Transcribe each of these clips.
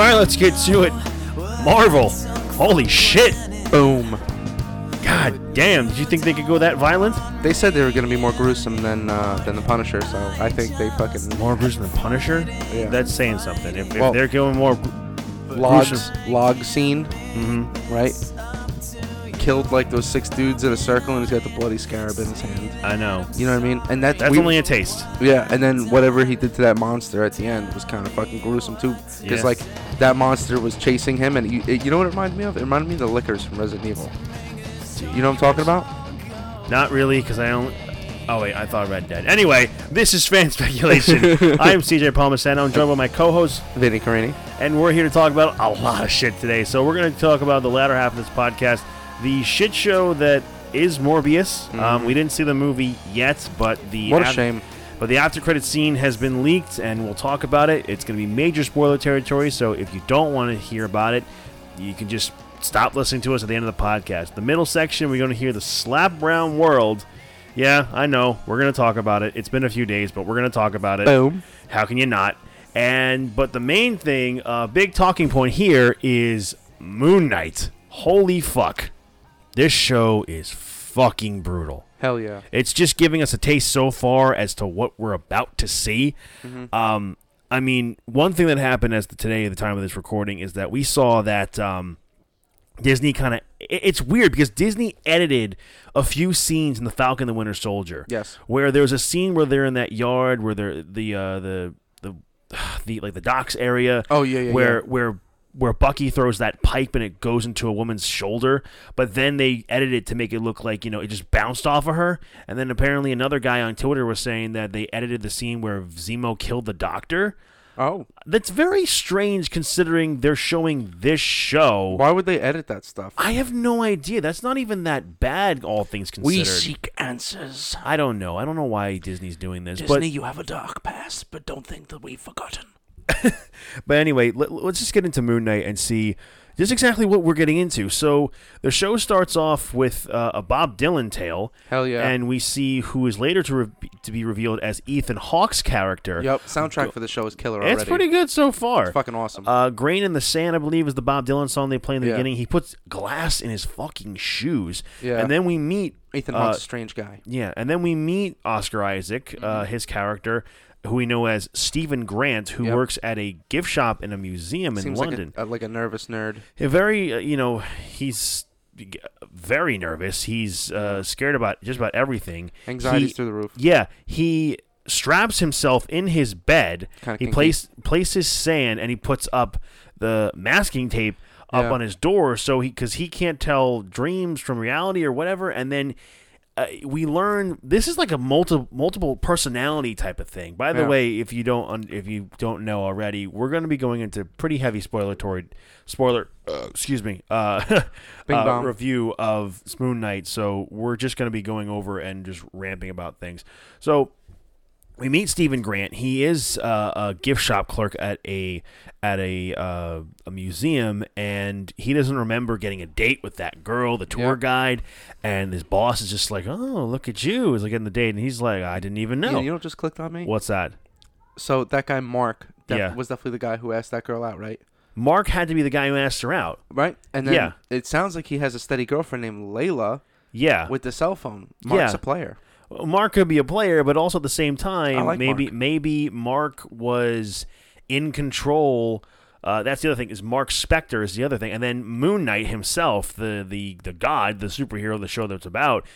All right, let's get to it. Marvel. Holy shit. Boom. God damn. Did you think they could go that violent? They said they were gonna be more gruesome than uh, than the Punisher, so I think they fucking More gruesome than Punisher? Yeah. That's saying something. If, if Well- they're going more. logs log scene, Mm-hmm. right? Killed like those six dudes in a circle, and he's got the bloody scarab in his hand. I know. You know what I mean? And that That's we- only a taste. Yeah, and then whatever he did to that monster at the end was kind of fucking gruesome too, because Yeah. like that monster was chasing him, and you, you know what it reminded me of? It reminded me of the lickers from Resident Evil. You know what I'm talking about? Not really, because I don't. Oh wait, I thought Red Dead. Anyway, this is fan speculation. I am CJ Palmisano. I'm joined by my co-host, Vinny Carini. and we're here to talk about a lot of shit today. So we're going to talk about the latter half of this podcast, the shit show that is Morbius. Um, we didn't see the movie yet, but the Mm-hmm. What a af- shame. But the after credit scene has been leaked, and we'll talk about it. It's going to be major spoiler territory, so if you don't want to hear about it, you can just stop listening to us at the end of the podcast. The middle section, we're going to hear the Slap Brown World. Yeah, I know. We're going to talk about it. It's been a few days, but we're going to talk about it. Boom. How can you not? And but the main thing, uh, big talking point here is Moon Knight. Holy fuck, this show is fucking brutal. Hell yeah. It's just giving us a taste so far as to what we're about to see. Um, I mean, one thing that happened as the today, at the time of this recording, is that we saw that um, Disney kind of. It's weird because Disney edited a few scenes in the Falcon and the Winter Soldier. Yes. Where there's a scene where they're in that yard where they're the uh, the the the like the docks area. Oh, yeah, yeah, Where yeah. where where Bucky throws that pipe and it goes into a woman's shoulder, but then they edit it to make it look like you know it just bounced off of her. And then apparently another guy on Twitter was saying that they edited the scene where Zemo killed the doctor. Oh, That's very strange considering they're showing this show. why would they edit that stuff? I have no idea. That's not even that bad, all things considered. We seek answers. I don't know. I don't know why Disney's doing this, Disney, but you have a dark past, but don't think that we've forgotten. But anyway, let, us just get into Moon Knight and see just exactly what we're getting into. So the show starts off with uh, a Bob Dylan tale. Hell yeah. And we see who is later to re- to be revealed as Ethan Hawke's character. Yep, soundtrack for the show is killer already. It's pretty good so far. It's fucking awesome. Uh, Grain in the Sand, I believe, is the Bob Dylan song they play in the Yeah. beginning. He puts glass in his fucking shoes. Yeah. And then we meet Ethan uh, Hawke's a strange guy. yeah, and then we meet Oscar Isaac, uh, his character, who we know as Steven Grant, who Yep. works at a gift shop in a museum in London. like a, a, like a nervous nerd. A very, uh, you know, he's very nervous. He's uh, scared about just about everything. Anxiety's He- through the roof. Yeah, he straps himself in his bed. Kinda he kinky. place, places sand and he puts up the masking tape up Yeah. on his door so he because he can't tell dreams from reality or whatever. And then uh, we learn this is like a multi, multiple personality type of thing. By the Yeah. way, if you don't un- if you don't know already, we're going to be going into pretty heavy spoileratory spoiler. Uh, excuse me. Uh, uh, review of Moon Knight. So we're just going to be going over and just ramping about things. So we meet Steven Grant. He is uh, a gift shop clerk at a at a uh, a museum, and he doesn't remember getting a date with that girl, the tour guide. And his boss is just like, "Oh, look at you!" Is like getting the date, and he's like, "I didn't even know." Yeah, you know just clicked on me? What's that? So that guy Mark def- Yeah. was definitely the guy who asked that girl out, right? Mark had to be the guy who asked her out. Right? And then Yeah. it sounds like he has a steady girlfriend named Layla Yeah, with the cell phone. Mark's Yeah. a player. Mark could be a player, but also at the same time, like maybe Mark. maybe Mark was in control. Uh, that's the other thing. Is Mark Spector is the other thing, and then Moon Knight himself, the the the god, the superhero, the show that's about.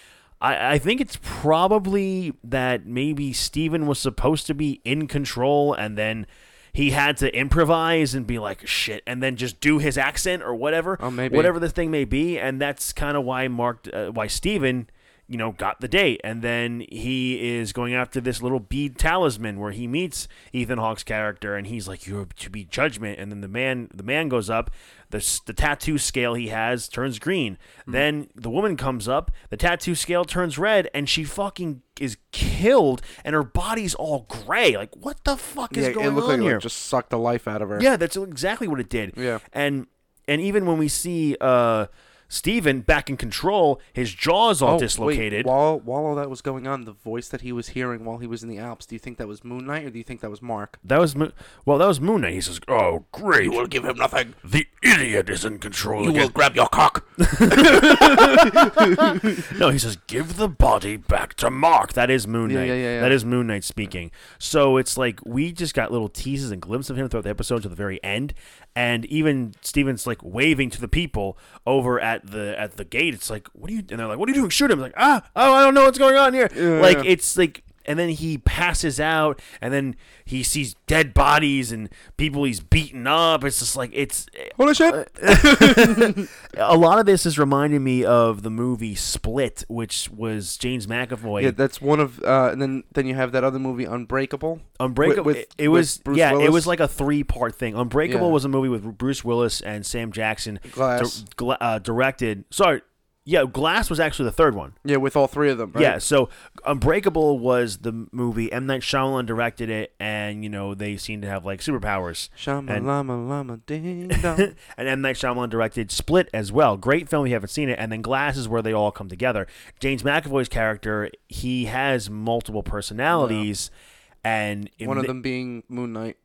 I, I think it's probably that maybe Steven was supposed to be in control, and then he had to improvise and be like shit, and then just do his accent or whatever, Oh, maybe. whatever the thing may be, and that's kind of why Mark, uh, why Steven you know, got the date. And then he is going after this little bead talisman where he meets Ethan Hawke's character and he's like, You're to be judgment. And then the man the man goes up, the, the tattoo scale he has turns green. Hmm. Then the woman comes up, the tattoo scale turns red, and she fucking is killed and her body's all gray. Like, what the fuck is Yeah, going it looked on like it here? like, just sucked the life out of her. Yeah, that's exactly what it did. Yeah. And and even when we see uh Steven back in control, his jaw's all Oh, wait, dislocated. while while all that was going on, the voice that he was hearing while he was in the Alps, do you think that was Moon Knight or do you think that was Mark? that was Mo- well, that was Moon Knight. He says, "Oh, great, You will give him nothing. the idiot is in control You again." Will grab your cock. No, he says, "Give the body back to Mark." That is Moon Knight. yeah, yeah, yeah. That is Moon Knight speaking. So it's like we just got little teases and glimpses of him throughout the episode to the very end, and even Steven's like waving to the people over at the at the gate. It's like, "What are you?" And they're like, "What are you doing? Shoot him!" Like, "Ah, oh, I don't know what's going on here." like yeah. it's like. And then he passes out, and then he sees dead bodies and people he's beaten up. It's just like it's Holy shit! a lot of this is reminding me of the movie Split, which was James McAvoy. yeah, that's one of. Uh, and then then you have that other movie, Unbreakable. Unbreakable. with- it, it with was Bruce yeah, it was like a three part thing. Unbreakable Yeah. was a movie with Bruce Willis and Sam Jackson. Glass. di- uh, directed. Sorry, yeah, Glass was actually the third one. Yeah, with all three of them. Right? Yeah, so Unbreakable was the movie. M Night Shyamalan directed it, and you know they seem to have like superpowers. Shama And- lama lama ding dong. and M Night Shyamalan directed Split as well. Great film. If you haven't seen it, and then Glass is where they all come together. James McAvoy's character, he has multiple personalities, and in one of the- them being Moon Knight.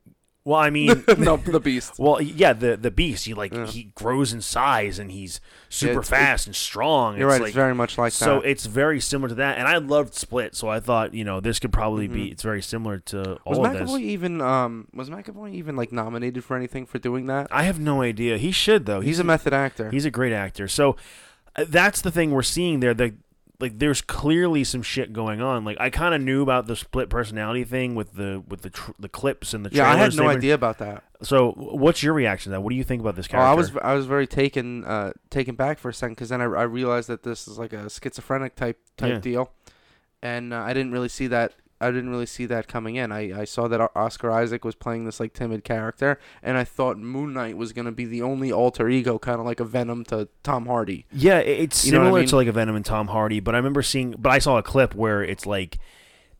Well, I mean, no, the Beast. well, yeah, the the beast. He like Yeah. he grows in size, and he's super it's- fast and strong. You're it's right. Like, it's very much like so that. So it's very similar to that, and I loved Split, so I thought you know this could probably be. It's very similar to all was of McAvoy this. even um was McAvoy even like nominated for anything for doing that? I have no idea. He should though. He's a method actor. He's a great actor. So uh, that's the thing we're seeing there. The like, there's clearly some shit going on. Like, I kind of knew about the split personality thing with the with the tr- the clips and the yeah, I had no idea about that. So, what's your reaction to that? What do you think about this Oh, character? I was I was very taken uh taken back for a second because then I, I realized that this is like a schizophrenic type type Yeah. deal, and uh, I didn't really see that. I didn't really see that coming in. I, I saw that Oscar Isaac was playing this like timid character, and I thought Moon Knight was gonna be the only alter ego, kind of like a Venom to Tom Hardy. Yeah, it's You know I similar mean? to like a Venom and Tom Hardy, but I remember seeing, but I saw a clip where it's like,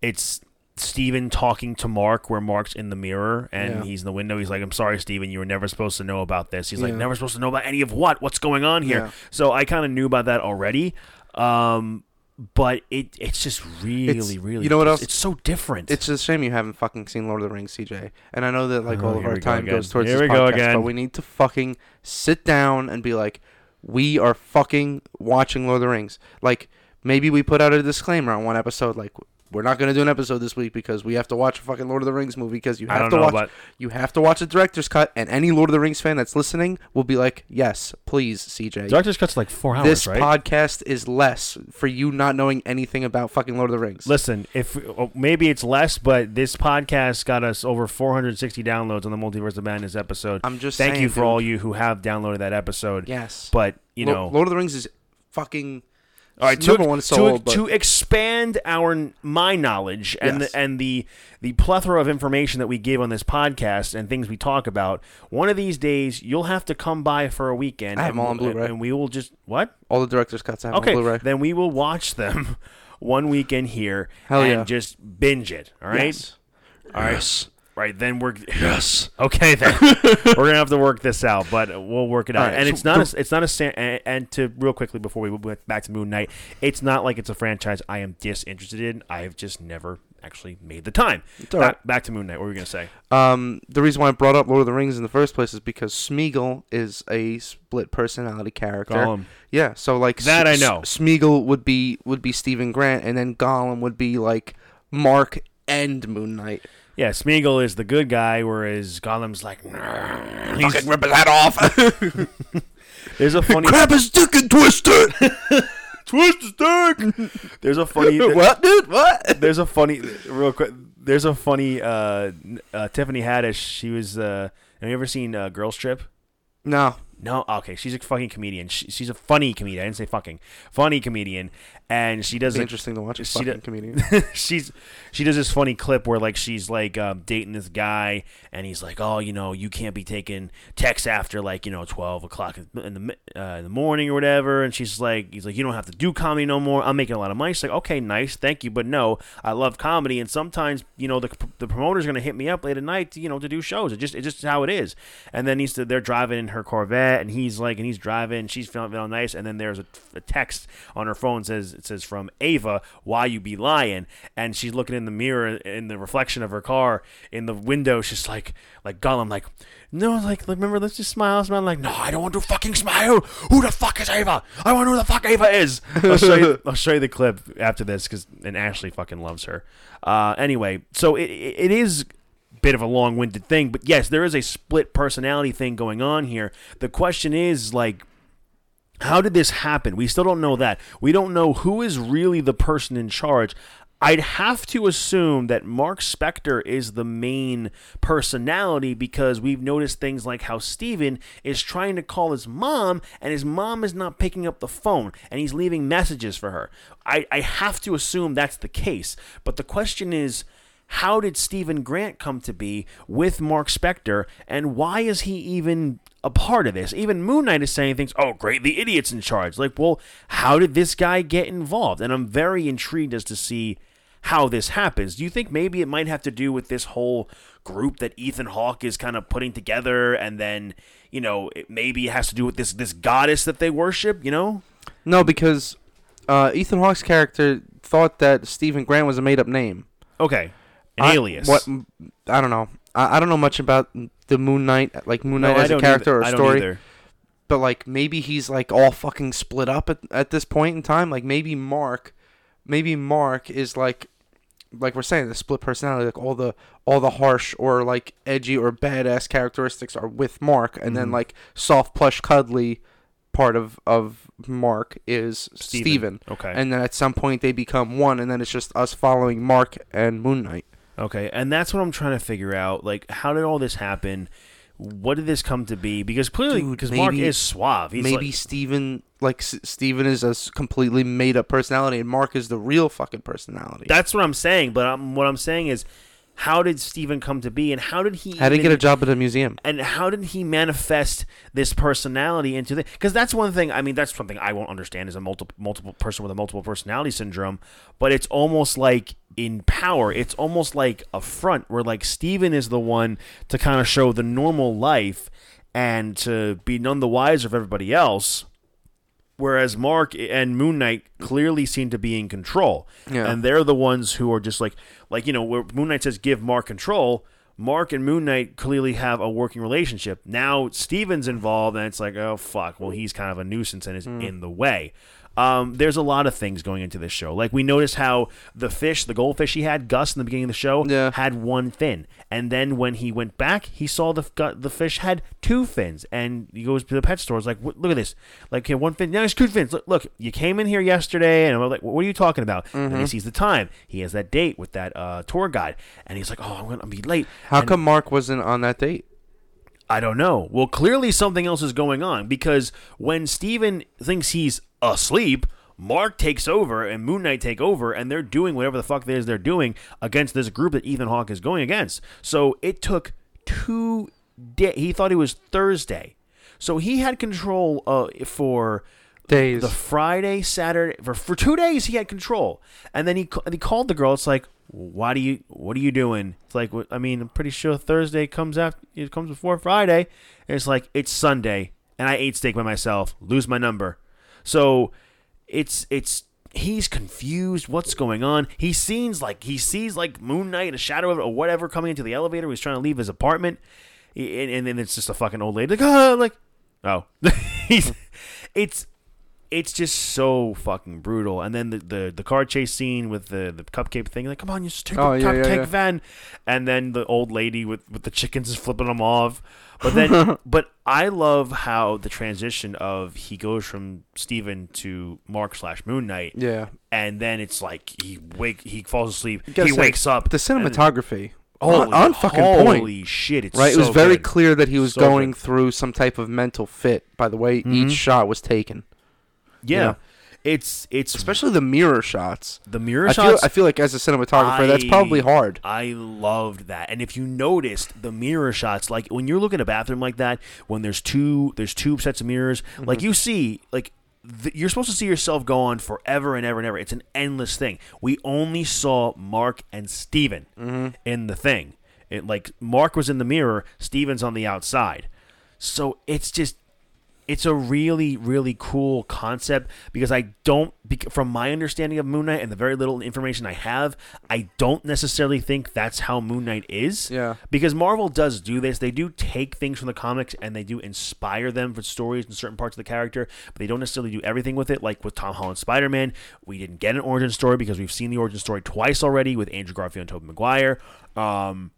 it's Steven talking to Mark, where Mark's in the mirror and Yeah. he's in the window. He's like, "I'm sorry, Steven, you were never supposed to know about this." He's like, "Never supposed to know about any of what? What's going on here?" Yeah. So I kind of knew about that already, um, but it it's just really, It's- really, you know what else? It's so different. It's a shame you haven't fucking seen Lord of the Rings, CJ. And I know that like Oh, all of our go time again. goes towards Here this we go podcast, again. but we need to fucking sit down and be like, we are fucking watching Lord of the Rings. Like maybe we put out a disclaimer on one episode, like we're not gonna do an episode this week because we have to watch a fucking Lord of the Rings movie because you have to know, watch but you have to watch the director's cut, and any Lord of the Rings fan that's listening will be like, yes, please, CJ. Director's Cut's like four hours, this right? podcast is less for you not knowing anything about fucking Lord of the Rings. Listen, if oh, maybe it's less, but this podcast got us over 460 downloads on the Multiverse of Madness episode. I'm just Thank saying, you for dude. all you who have downloaded that episode. Yes. But you Lo- know, Lord of the Rings is fucking. All right, to, one, it's so to, to expand our my knowledge and Yes. the, and the the plethora of information that we give on this podcast and things we talk about. One of these days, you'll have to come by for a weekend. I have and all on Blu-ray. and we will just what? all the director's cuts I have Okay, on Blu-ray. then we will watch them one weekend here Hell and yeah. just binge it. All right. Yes. All right. Yes. Right, then we're Yes. okay. Then we're gonna have to work this out, but we'll work it out. Right, and so it's not. the- a, it's not a. And, and to real quickly before we went back to Moon Knight, it's not like it's a franchise I am disinterested in. I have just never actually made the time. It's all Ba- right. Back to Moon Knight. What were we gonna say? Um, the reason why I brought up Lord of the Rings in the first place is because Smeagol is a split personality character. Gollum. Yeah, so like That I know. Smeagol would be would be Steven Grant, and then Gollum would be like Mark and Moon Knight. Yeah, Smeagol is the good guy, whereas Gollum's like. "Nah." He's- rip his head off. there's a funny. Grab his dick and twist it. Twist his dick. There's a funny. what, dude? What? there's a funny real quick there's a funny uh, uh tiffany haddish she was uh have you ever seen uh, girls trip No. No okay she's a fucking comedian. She, she's a funny comedian. I didn't say fucking. Funny comedian. And she does It's interesting to watch a she fucking do- comedian. she's she does this funny clip where like she's like um, dating this guy and he's like oh you know you can't be taking texts after like you know 12 o'clock in the uh, in the morning or whatever. And she's like he's like you don't have to do comedy no more. I'm making a lot of money. She's like okay nice. Thank you. But no i love comedy and sometimes you know the, the promoter's gonna hit me up late at night to, you know to do shows. It just it's just how it is. And then he's they're driving in her corvette upset, and he's like, and he's driving. and She's feeling feeling nice, and then there's a, a text on her phone says it says from Ava, "Why you be lying?" And she's looking in the mirror in the reflection of her car in the window. She's like, like Gollum, like, no, like, remember, let's just smile, smile. Like, no, I don't want to fucking smile. Who the fuck is Ava? I want to know who the fuck Ava is. I'll show you. I'll show you the clip after this because and Ashley fucking loves her. Uh, anyway, so it it it is bit of a long-winded thing, but yes, there is a split personality thing going on here. The question is like how did this happen? We still don't know that. We don't know who is really the person in charge. I'd have to assume that Mark Spector is the main personality because we've noticed things like how Steven is trying to call his mom and his mom is not picking up the phone and he's leaving messages for her. I, I have to assume that's the case. But the question is, how did Steven Grant come to be with Mark Spector, and why is he even a part of this? Even Moon Knight is saying things, oh, great, the idiot's in charge. Like, well, how did this guy get involved? And I'm very intrigued as to see how this happens. Do you think maybe it might have to do with this whole group that Ethan Hawke is kind of putting together, and then, you know, it maybe it has to do with this this goddess that they worship, you know? No, because uh, Ethan Hawke's character thought that Steven Grant was a made-up name. Okay. An I- alias. What? I don't know. I, I don't know much about the Moon Knight, like Moon Knight I as a character either. or a story. But like maybe he's like all fucking split up at, at this point in time. Like maybe Mark, maybe Mark is like, like we're saying, the split personality. Like all the all the harsh or like edgy or badass characteristics are with Mark, and then Mhm. like soft, plush, cuddly part of of Mark is Steven. Steven. Okay. And then at some point they become one, and then it's just us following Mark and Moon Knight. Okay, and that's what I'm trying to figure out. Like, how did all this happen? What did this come to be? Because clearly, because Mark is suave. He's maybe like, Steven like S- Steven is a completely made up personality, and Mark is the real fucking personality. that's what I'm saying. But I'm, what I'm saying is, how did Steven come to be, and how did he? How did he get a job at a museum? and how did he manifest this personality into the because that's one thing i mean that's something i won't understand as a multiple multiple person with a multiple personality syndrome but it's almost like in power it's almost like a front where like steven is the one to kind of show the normal life and to be none the wiser of everybody else whereas mark and moon knight clearly seem to be in control Yeah. and they're the ones who are just like like you know where moon knight says give mark control mark and moon knight clearly have a working relationship now steven's involved and it's like oh fuck well he's kind of a nuisance and is Hmm. in the way um, there's a lot of things going into this show. Like we noticed how the fish, the goldfish he had, Gus, in the beginning of the show, Yeah. had one fin, and then when he went back, he saw the the fish had two fins, and he goes to the pet store. It's like, look at this, like okay, one fin, now it's two fins. Look, look, you came in here yesterday, and I'm like, what are you talking about? And Mm-hmm. he sees the time. He has that date with that uh, tour guide, and he's like, oh, I'm gonna be late. How And- come Mark wasn't on that date? I don't know. Well, clearly something else is going on because when Steven thinks he's asleep, Mark takes over and Moon Knight take over, and they're doing whatever the fuck it is they're doing against this group that Ethan Hawke is going against. So it took two days. He thought it was Thursday. So he had control uh, for Days. the Friday, Saturday for, for two days he had control, and then he he called the girl. It's like, why do you what are you doing? It's like, I mean, I'm pretty sure Thursday comes after it comes before Friday. And it's like it's Sunday, and I ate steak by myself. Lose my number. So it's it's he's confused. What's going on? He seems like he sees like Moon Knight, a shadow of it, or whatever coming into the elevator. He's trying to leave his apartment, and, and then it's just a fucking old lady like, oh, like, oh, he's it's it's just so fucking brutal. And then the, the, the car chase scene with the, the cupcake thing, like, come on, you just take Oh, yeah, yeah, cupcake yeah. van. And then the old lady with, with the chickens is flipping them off. But then, but I love how the transition of he goes from Steven to Mark slash Moon Knight, yeah. and then it's like he wake he falls asleep, he say, wakes up. The cinematography. Holy, on, on fucking holy point. shit! It's Right? it was very good. clear that he was So going good. through some type of mental fit by the way Mhm. each shot was taken. Yeah, know. it's it's Especially the mirror shots. the mirror I shots. feel I feel like as a cinematographer that's probably hard. I loved that. And if you noticed the mirror shots, like when you're looking at a bathroom like that, when there's two there's two sets of mirrors, Mm-hmm. like you see, like th- you're supposed to see yourself go on forever and ever and ever. It's an endless thing. We only saw Mark and Steven Mm-hmm. in the thing. It like Mark was in the mirror, Steven's on the outside. So it's just it's a really really cool concept because I don't from my understanding of Moon Knight and the very little information I have, I don't necessarily think that's how Moon Knight is. Yeah. Because Marvel does do this. They do take things from the comics and they do inspire them for stories and certain parts of the character, but they don't necessarily do everything with it. Like with Tom Holland Spider Man, we didn't get an origin story because we've seen the origin story twice already with Andrew Garfield and Tobey Maguire. Um,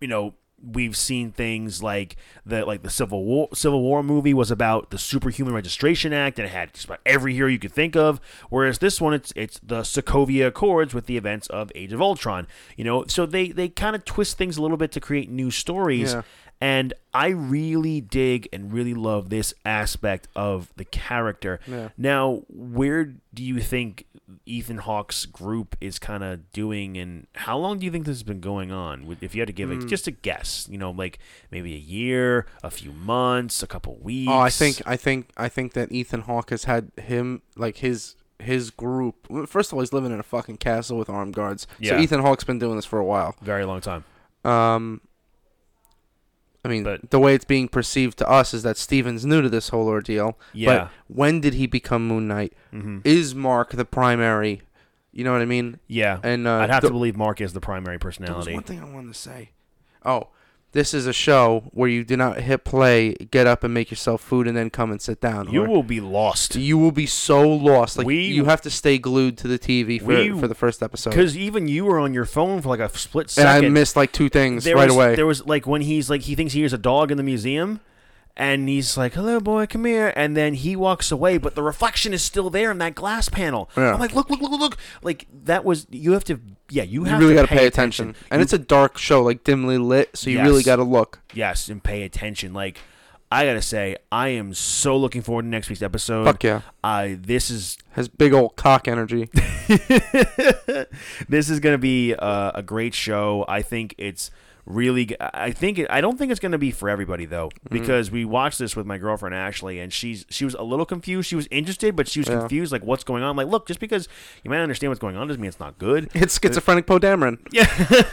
you know, we've seen things like the like the Civil War Civil War movie was about the Superhuman Registration Act and it had just about every hero you could think of. Whereas this one it's it's the Sokovia Accords with the events of Age of Ultron. You know, so they they kind of twist things a little bit to create new stories. Yeah. And I really dig and really love this aspect of the character. Yeah. Now, where do you think Ethan Hawke's group is kind of doing, and how long do you think this has been going on? If you had to give Hmm. it just a guess, you know, like maybe a year, a few months, a couple weeks. Oh, I think I think I think that Ethan Hawke has had him like his his group. First of all, he's living in a fucking castle with armed guards. Yeah. So Ethan Hawke's been doing this for a while. very long time. Um, I mean, But- the way it's being perceived to us is that Steven's new to this whole ordeal. Yeah. But when did he become Moon Knight? hmm Is Mark the primary? You know what I mean? Yeah. And uh, I'd have the- to believe Mark is the primary personality. one thing I wanted to say. Oh, this is a show where you do not hit play, get up and make yourself food, and then come and sit down. You or will be lost. you will be so lost. Like We- you have to stay glued to the TV for, We- for the first episode. Because even you were on your phone for like a split second, And. I missed like two things there right was, away. There was like when he's like he thinks he hears a dog in the museum, and he's like, "Hello, boy, come here," and then he walks away, but the reflection is still there in that glass panel. Yeah. I'm like, "Look, look, look, look!" Like that was you have to, yeah, you you have really to got to pay attention. And You- it's a dark show, like dimly lit, so you really got to look. yes, and pay attention. Like I gotta say, I am so looking forward to next week's episode. Fuck yeah. I this is Has big old cock energy. this is going to be uh, a great show. I think it's really. I think I don't think it's going to be for everybody though, Mm-hmm. because we watched this with my girlfriend Ashley, and she's she was a little confused. She was interested, but she was Yeah. confused, like what's going on. I'm like, look, just because you might understand what's going on doesn't mean it's not good. It's schizophrenic Poe Dameron.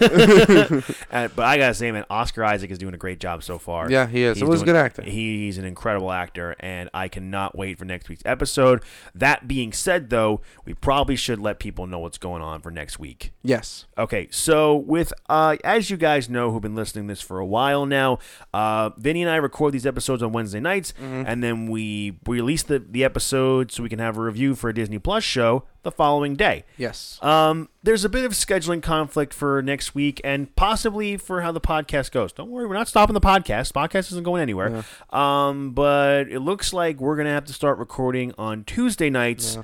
Uh, but I gotta say, man, Oscar Isaac is doing a great job so far. Yeah, he is. He's It was doing- good acting. he- he's an incredible actor, and I cannot wait for next week's episode. That being said, though, we probably should let people know what's going on for next week. Yes. Okay, so with uh, as you guys know who've been listening this for a while now, uh, Vinny and I record these episodes on Wednesday nights, and then we release the the episode so we can have a review for a Disney Plus show the following day. Yes. Um, there's a bit of scheduling conflict for next week and possibly for how the podcast goes. Don't worry, we're not stopping the podcast. Podcast isn't going anywhere. Um, but it looks like we're gonna have to start recording on Tuesday nights Yeah.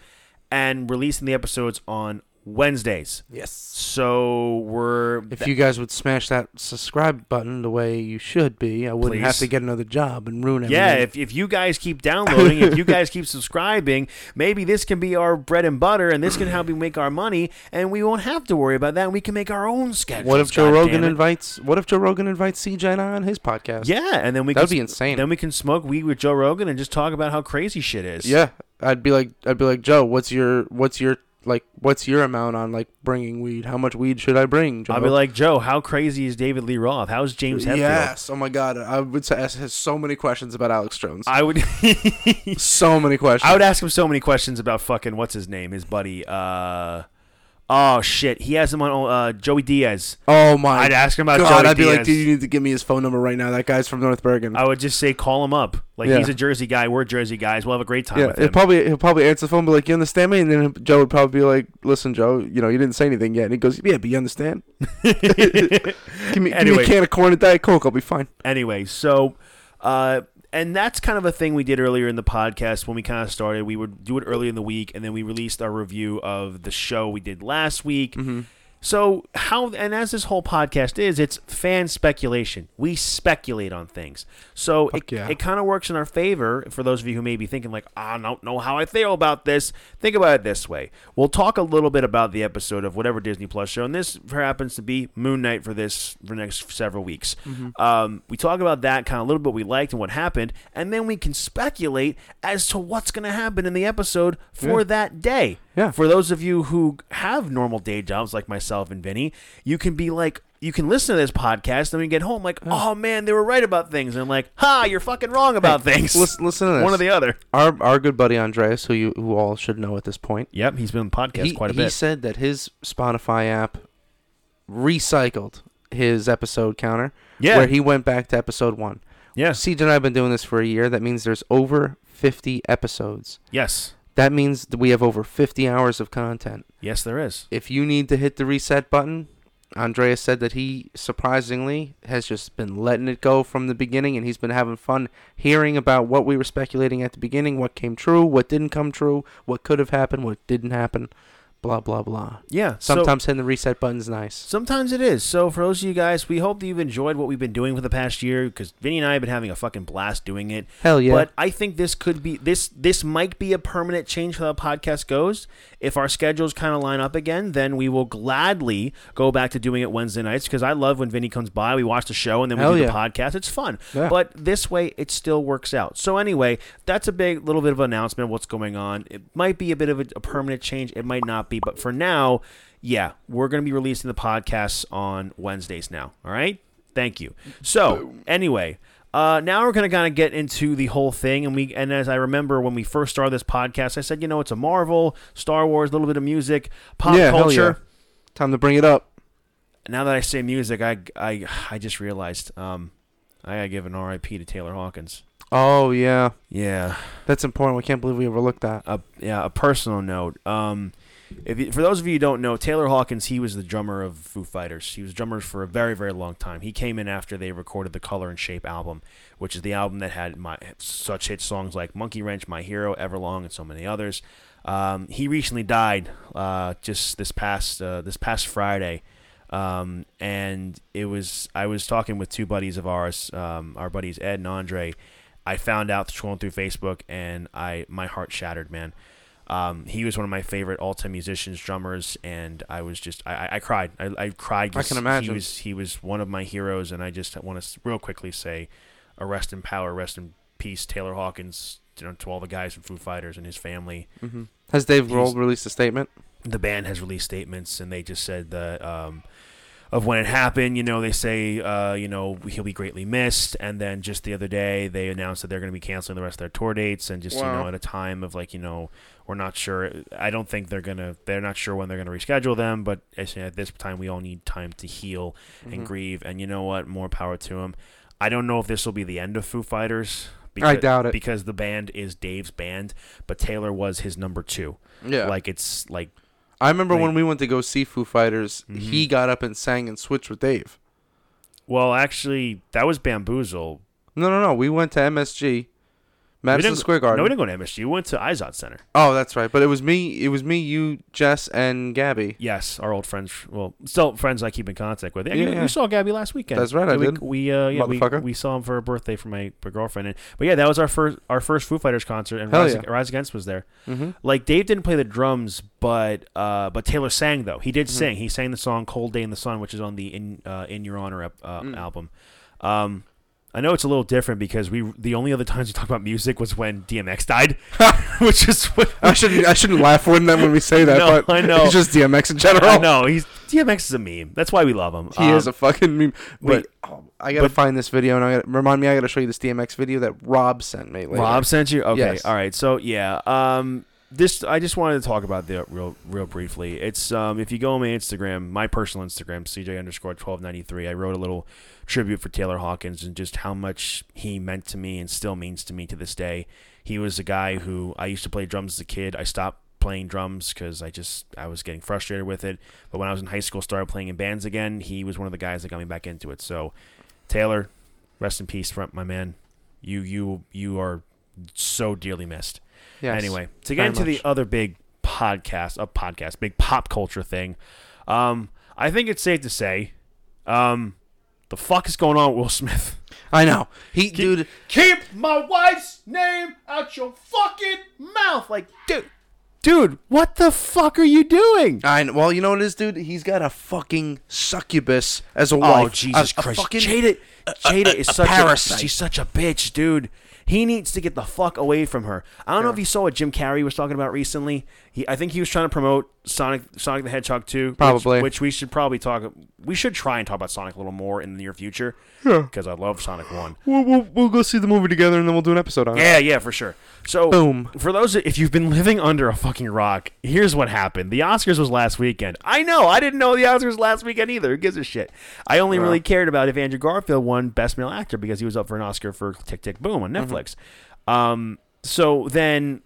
and releasing the episodes on Wednesdays. yes. So we're If you guys would smash that subscribe button the way you should be, I wouldn't have to get another job and ruin everything. yeah, if, if you guys keep downloading, if you guys keep subscribing, maybe this can be our bread and butter, and this can help we make our money, and we won't have to worry about that. And we can make our own schedule. what if Joe Rogan invites? What if Joe Rogan invites CJ and I on his podcast? Yeah, and then we That'd can be insane. Then we can smoke weed with Joe Rogan and just talk about how crazy shit is. Yeah, I'd be like, I'd be like, Joe, what's your, what's your, like, what's your amount on like bringing weed? How much weed should I bring? Joe? I'll be like, Joe, how crazy is David Lee Roth? How's James Hetfield? yes. Oh my God, I would say ask has so many questions about Alex Jones. I would so many questions. I would ask him so many questions about fucking what's his name, his buddy. Uh, oh shit, he has him on uh, Joey Diaz. oh my I'd ask him about God, Joey I'd be like, dude, you need to give me his phone number right now. That guy's from North Bergen. I would just say call him up. Like Yeah. he's a Jersey guy, we're Jersey guys. We'll have a great time yeah, with he'll him. probably he'll probably answer the phone, be like, "You understand me?" And then Joe would probably be like, "Listen, Joe, you know, you didn't say anything yet." And he goes, "Yeah, but you understand? give me give me Anyway. a can of corn and diet coke, I'll be fine." anyway, so uh and that's kind of a thing we did earlier in the podcast when we kind of started. We would do it early in the week and then we released our review of the show we did last week. Mm-hmm. So how and as this whole podcast is, it's fan speculation. We speculate on things. So it, yeah. it kind of works in our favor for those of you who may be thinking like, "Ah, I don't know how I feel about this." Think about it this way. We'll talk a little bit about the episode of whatever Disney Plus show, and this happens to be Moon Knight for this for the next several weeks. Mm-hmm. Um, we talk about that kind of a little bit what we liked and what happened, and then we can speculate as to what's going to happen in the episode for Yeah. that day. Yeah. For those of you who have normal day jobs like myself and Vinny, you can be like, you can listen to this podcast, and when you get home, like, oh man, they were right about things, and I'm like, ha, you're fucking wrong about things. Listen, listen to this. One or the other. our our good buddy Andreas, who you who all should know at this point, Yep, he's been on the podcast he, quite a bit. he bit. said that his Spotify app recycled his episode counter, yeah, where he went back to episode one. yeah, CJ and I have been doing this for a year. That means there's over 50 episodes. yes, That means that we have over 50 hours of content. yes, there is. If you need to hit the reset button, Andreas said that he surprisingly has just been letting it go from the beginning and he's been having fun hearing about what we were speculating at the beginning, what came true, what didn't come true, what could have happened, what didn't happen, blah blah blah. Yeah, so- Sometimes hitting the reset button's nice. Sometimes it is. So for those of you guys, we hope that you've enjoyed what we've been doing for the past year because Vinny and I have been having a fucking blast doing it. Hell yeah. But I think this could be this this might be a permanent change for how the podcast goes. If our schedules kind of line up again, then we will gladly go back to doing it Wednesday nights because I love when Vinny comes by. We watch the show and then we Hell do yeah. the podcast. It's fun. Yeah. But this way, it still works out. So anyway, that's a big little bit of an announcement of what's going on. It might be a bit of a, a permanent change. It might not be. But for now, yeah, we're going to be releasing the podcasts on Wednesdays now. All right. Thank you. So anyway. Uh, now we're gonna kind of get into the whole thing, and we and as I remember when we first started this podcast, I said, you know, it's a Marvel, Star Wars, a little bit of music, pop Yeah, culture. Time to bring it up. Now that I say music, I, I, I just realized um, I gotta give an R.I.P. to Taylor Hawkins. Oh yeah. Yeah, That's important. We can't believe we overlooked that. a yeah a personal note. Um, if you, for those of you who don't know, Taylor Hawkins, he was the drummer of Foo Fighters. He was drummer for a very very long time. He came in after they recorded the Color and Shape album, which is the album that had my such hit songs like Monkey Wrench, My Hero, Everlong, and so many others. Um, he recently died uh, just this past uh, this past Friday. Um, and it was I was talking with two buddies of ours, um, our buddies Ed and Andre. I found out scrolling through Facebook, and I my heart shattered, man. Um, he was one of my favorite all-time musicians, drummers, and I was just I, I, cried. I, I cried. I can imagine. He was he was one of my heroes, and I just want to real quickly say, a rest in power, rest in peace, Taylor Hawkins. You know, to all the guys from Foo Fighters and his family. hmm Has Dave Grohl released a statement? the band has released statements and they just said that um, of when it happened you know they say uh, you know he'll be greatly missed. And then just the other day they announced that they're going to be canceling the rest of their tour dates and just you know at a time of like you know we're not sure. I don't think they're going to they're not sure when they're going to reschedule them but at this time we all need time to heal and Mhm. grieve. And you know what? More power to them i don't know if this will be the end of foo fighters I doubt it. because the band is dave's band but taylor was his number two. Yeah. like it's like I remember when we went to go see Foo Fighters, Mhm. he got up and sang and switched with Dave. Well, actually, that was Bamboozle. No, no, no. We went to MSG, Madison didn't- Square Garden. No, we didn't go to MSG. We went to Izod Center. oh, that's right. But it was me. It was me, you, Jess, and Gabby. Yes, our old friends. Well, still friends I keep in contact with. Yeah, Yeah, yeah. we saw Gabby last weekend. That's right, I we, did. We uh, yeah, we, Motherfucker. we saw him for a birthday for my, my girlfriend. And, but yeah, that was our first our first Foo Fighters concert, and Rise, yeah. Rise Against was there. Mm-hmm. Like Dave didn't play the drums, but uh, but Taylor sang though. He did Mhm. sing. He sang the song "Cold Day in the Sun," which is on the In uh, In Your Honor uh, Mm. album. Um, I know it's a little different because we the only other times we talk about music was when DMX died, which is I shouldn't. I shouldn't laugh when that when we say that. No, but I know. It's just DMX in general. No, he's DMX is a meme. That's why we love him. He Um, is a fucking meme. Wait, but- oh, I gotta but- find this video and I gotta remind me. I gotta show you this DMX video that Rob sent me. Later. Rob sent you. Okay, Yes. all right. So yeah, um, this I just wanted to talk about the real, real briefly. It's um, if you go on my Instagram, my personal Instagram, CJ underscore twelve ninety three. I wrote a little tribute for Taylor Hawkins and just how much he meant to me and still means to me to this day. He was a guy who I used to play drums as a kid. I stopped playing drums because I just I was getting frustrated with it. But when I was in high school, started playing in bands again. He was one of the guys that got me back into it. So, Taylor, rest in peace, my man. You you you are so dearly missed. Yes. Anyway, to get very into the other big podcast, a podcast, big pop culture thing, um, I think it's safe to say, um, the fuck is going on with Will Smith? I know. He, dude. Keep my wife's name out your fucking mouth, like, dude, dude, what the fuck are you doing? I well, you know what it is, dude. He's got a fucking succubus as a Oh wife. Jesus A- a Christ! fucking- Jada, Jada is such parasite. a she's such a bitch, dude. He needs to get the fuck away from her. I don't know if you saw what Jim Carrey was talking about recently. He, I think he was trying to promote Sonic, Sonic the Hedgehog 2. Probably. which, we should probably talk. We should try and talk about Sonic a little more in the near future. Because I love Sonic One. We'll, we'll, we'll go see the movie together and then we'll do an episode on it. Yeah, yeah, for sure. So, Boom. for those of if you've been living under a fucking rock, here's what happened. The Oscars was last weekend. I know, I didn't know the Oscars was last weekend either. Who gives a shit? I only really cared about if Andrew Garfield won Best Male Actor because he was up for an Oscar for Tick Tick Boom on Netflix. Um, so then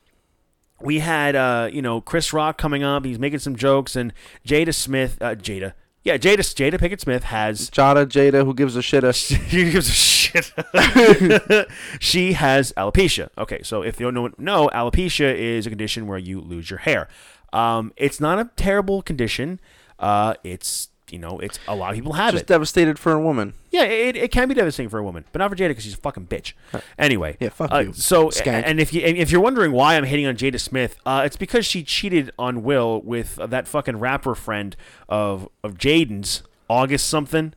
we had uh, you know Chris Rock coming up. He's making some jokes, and Jada Smith, uh, Jada, yeah, Jada Jada Pickett Smith has Jada, Jada, who gives a shit? A she gives a shit. she has alopecia. Okay, so if you don't know, know, alopecia is a condition where you lose your hair. Um, it's not a terrible condition. Uh, it's you know, it's a lot of people have it just it. devastated for a woman. Yeah, it, it can be devastating for a woman, but not for Jada because she's a fucking bitch. Anyway, Yeah, fuck uh, you, So, skank. and if you and if you're wondering why I'm hating on Jada Smith, uh, it's because she cheated on Will with uh, that fucking rapper friend of of Jaden's, August something.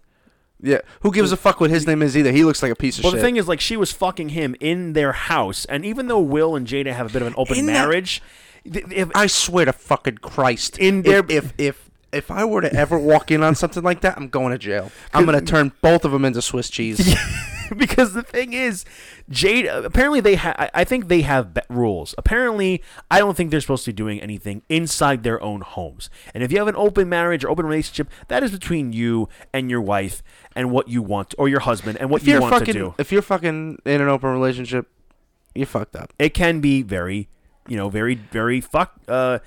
Yeah, who gives a fuck what his name is either? He looks like a piece of shit. Well, shit. the thing is, like, she was fucking him in their house, and even though Will and Jada have a bit of an open In that- marriage, th- if, I swear to fucking Christ, In if, their- if if if I were to ever walk in on something like that, I'm going to jail. I'm gonna turn both of them into Swiss cheese. because the thing is, Jada apparently they have. I think they have be- rules. Apparently, I don't think they're supposed to be doing anything inside their own homes. And if you have an open marriage or open relationship, that is between you and your wife and what you want, or your husband and what if you you're want fucking, to do. if you're fucking in an open relationship, you're fucked up. it can be very, you know, very, very fuck, uh,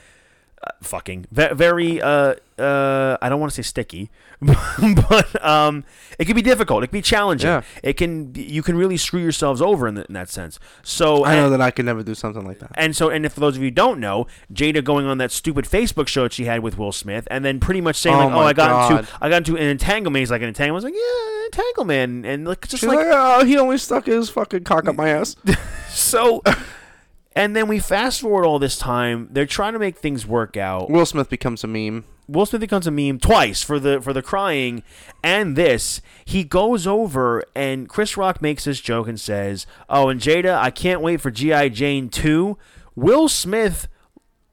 fucking, very, uh, uh, I don't want to say sticky, but um, it can be difficult. It can be challenging. Yeah. It can, you can really screw yourselves over in, th- in that sense. So I know and, that I could never do something like that. and so, and if for those of you don't know, Jada going on that stupid Facebook show that she had with Will Smith, and then pretty much saying Oh like, "Oh, I got into, I got into an entanglement." He's like, "An entanglement." I was like, "Yeah, entanglement," and like just like like, oh, he only stuck his fucking cock up my ass. so. And then we fast forward all this time. They're trying to make things work out. Will Smith becomes a meme. Will Smith becomes a meme twice for the for the crying and this. He goes over and Chris Rock makes this joke and says, "Oh, and Jada, I can't wait for GI Jane 2." Will Smith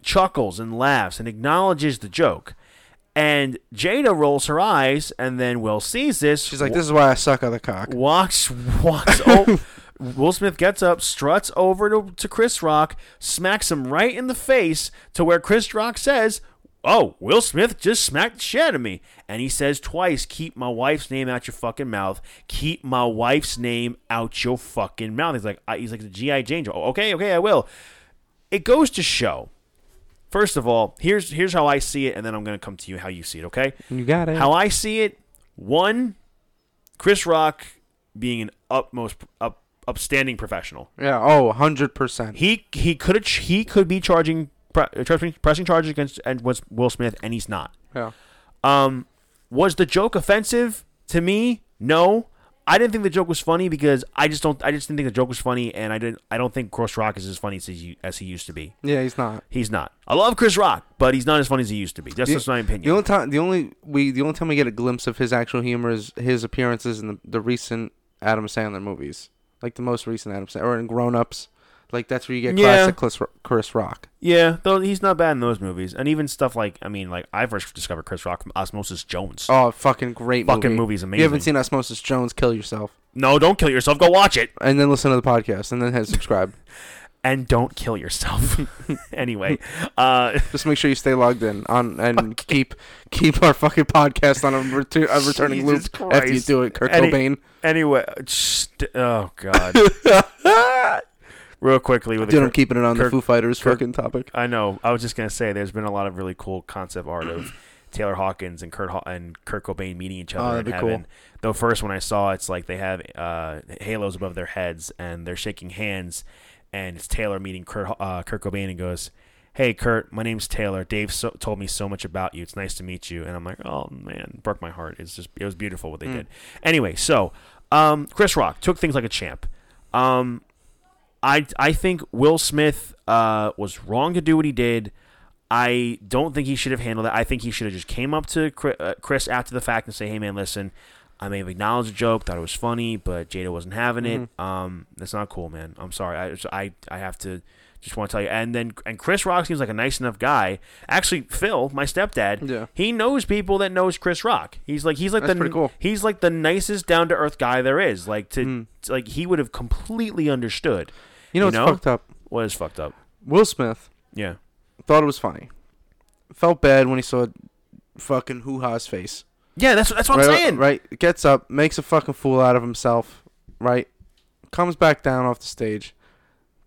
chuckles and laughs and acknowledges the joke. And Jada rolls her eyes and then Will sees this. She's like, this is why I suck on the cock. walks walks oh Will Smith gets up, struts over to, to Chris Rock, smacks him right in the face to where Chris Rock says, Oh, Will Smith just smacked the shit out of me. And he says twice, Keep my wife's name out your fucking mouth. Keep my wife's name out your fucking mouth. He's like, I, he's like the G.I. Jane. Oh, okay, okay, I will. It goes to show. First of all, here's here's how I see it, and then I'm gonna come to you how you see it, okay? You got it. How I see it, one, Chris Rock being an utmost up, upstanding professional. yeah. Oh, 100%. He he could he could be charging pressing, pressing charges against and was Will Smith, and he's not. Yeah. Um, was the joke offensive to me? No. I didn't think the joke was funny because I just don't. I just didn't think the joke was funny, and I didn't. I don't think Chris Rock is as funny as he, as he used to be. Yeah, he's not. He's not. I love Chris Rock, but he's not as funny as he used to be. That's The- just my opinion. The only time, the only we, the only time we get a glimpse of his actual humor is his appearances in the, the recent Adam Sandler movies, like the most recent Adam Sandler, or in Grown Ups. Like that's where you get Yeah. classic Chris, Rock. Yeah, though he's not bad in those movies, and even stuff like I mean, like I first discovered Chris Rock from Osmosis Jones. Oh, fucking great Fucking movie. movie's If amazing. you haven't seen Osmosis Jones, kill yourself, No, don't kill yourself. Go watch it, and then listen to the podcast, and then hit subscribe. and don't kill yourself. anyway, uh, Just make sure you stay logged in on and keep keep our fucking podcast on a, retu- a returning Jesus loop after you Christ. do it. Kurt Any- Cobain. anyway, st- oh god. Real quickly with the Dude, I'm keeping it on Kirk- the Foo Fighters Kirk- fucking topic. I know. I was just gonna say, there's been a lot of really cool concept art of Taylor Hawkins and Kurt Ho- and Kurt Cobain meeting each Oh, other that'd in be cool. heaven. Though first, when I saw, it's like they have uh, halos above their heads and they're shaking hands, and it's Taylor meeting Kurt uh, Kurt Cobain and goes, "Hey Kurt, my name's Taylor. Dave so- told me so much about you. It's nice to meet you." And I'm like, "Oh man, broke my heart. It's just it was beautiful what they Mm. did." Anyway, so um, Chris Rock took things like a champ. Um, I I think Will Smith uh, was wrong to do what he did. I don't think he should have handled it. I think he should have just came up to uh, Chris after the fact and say, "Hey man, listen, I may have acknowledged the joke, thought it was funny, but Jada wasn't having it. Mm-hmm. Um, that's not cool, man. I'm sorry. I, I, I have to just want to tell you. And then, and Chris Rock seems like a nice enough guy. Actually, Phil, my stepdad, Yeah. he knows people that knows Chris Rock. He's like, he's like That's the, cool. he's like the nicest down to earth guy there is. Like to, Mm. like he would have completely understood. You know You what's know? fucked up? What is fucked up? Will Smith Yeah. thought it was funny. Felt bad when he saw fucking hoo ha's face. Yeah, that's that's what right, I'm saying. Right, gets up, makes a fucking fool out of himself. Right, comes back down off the stage,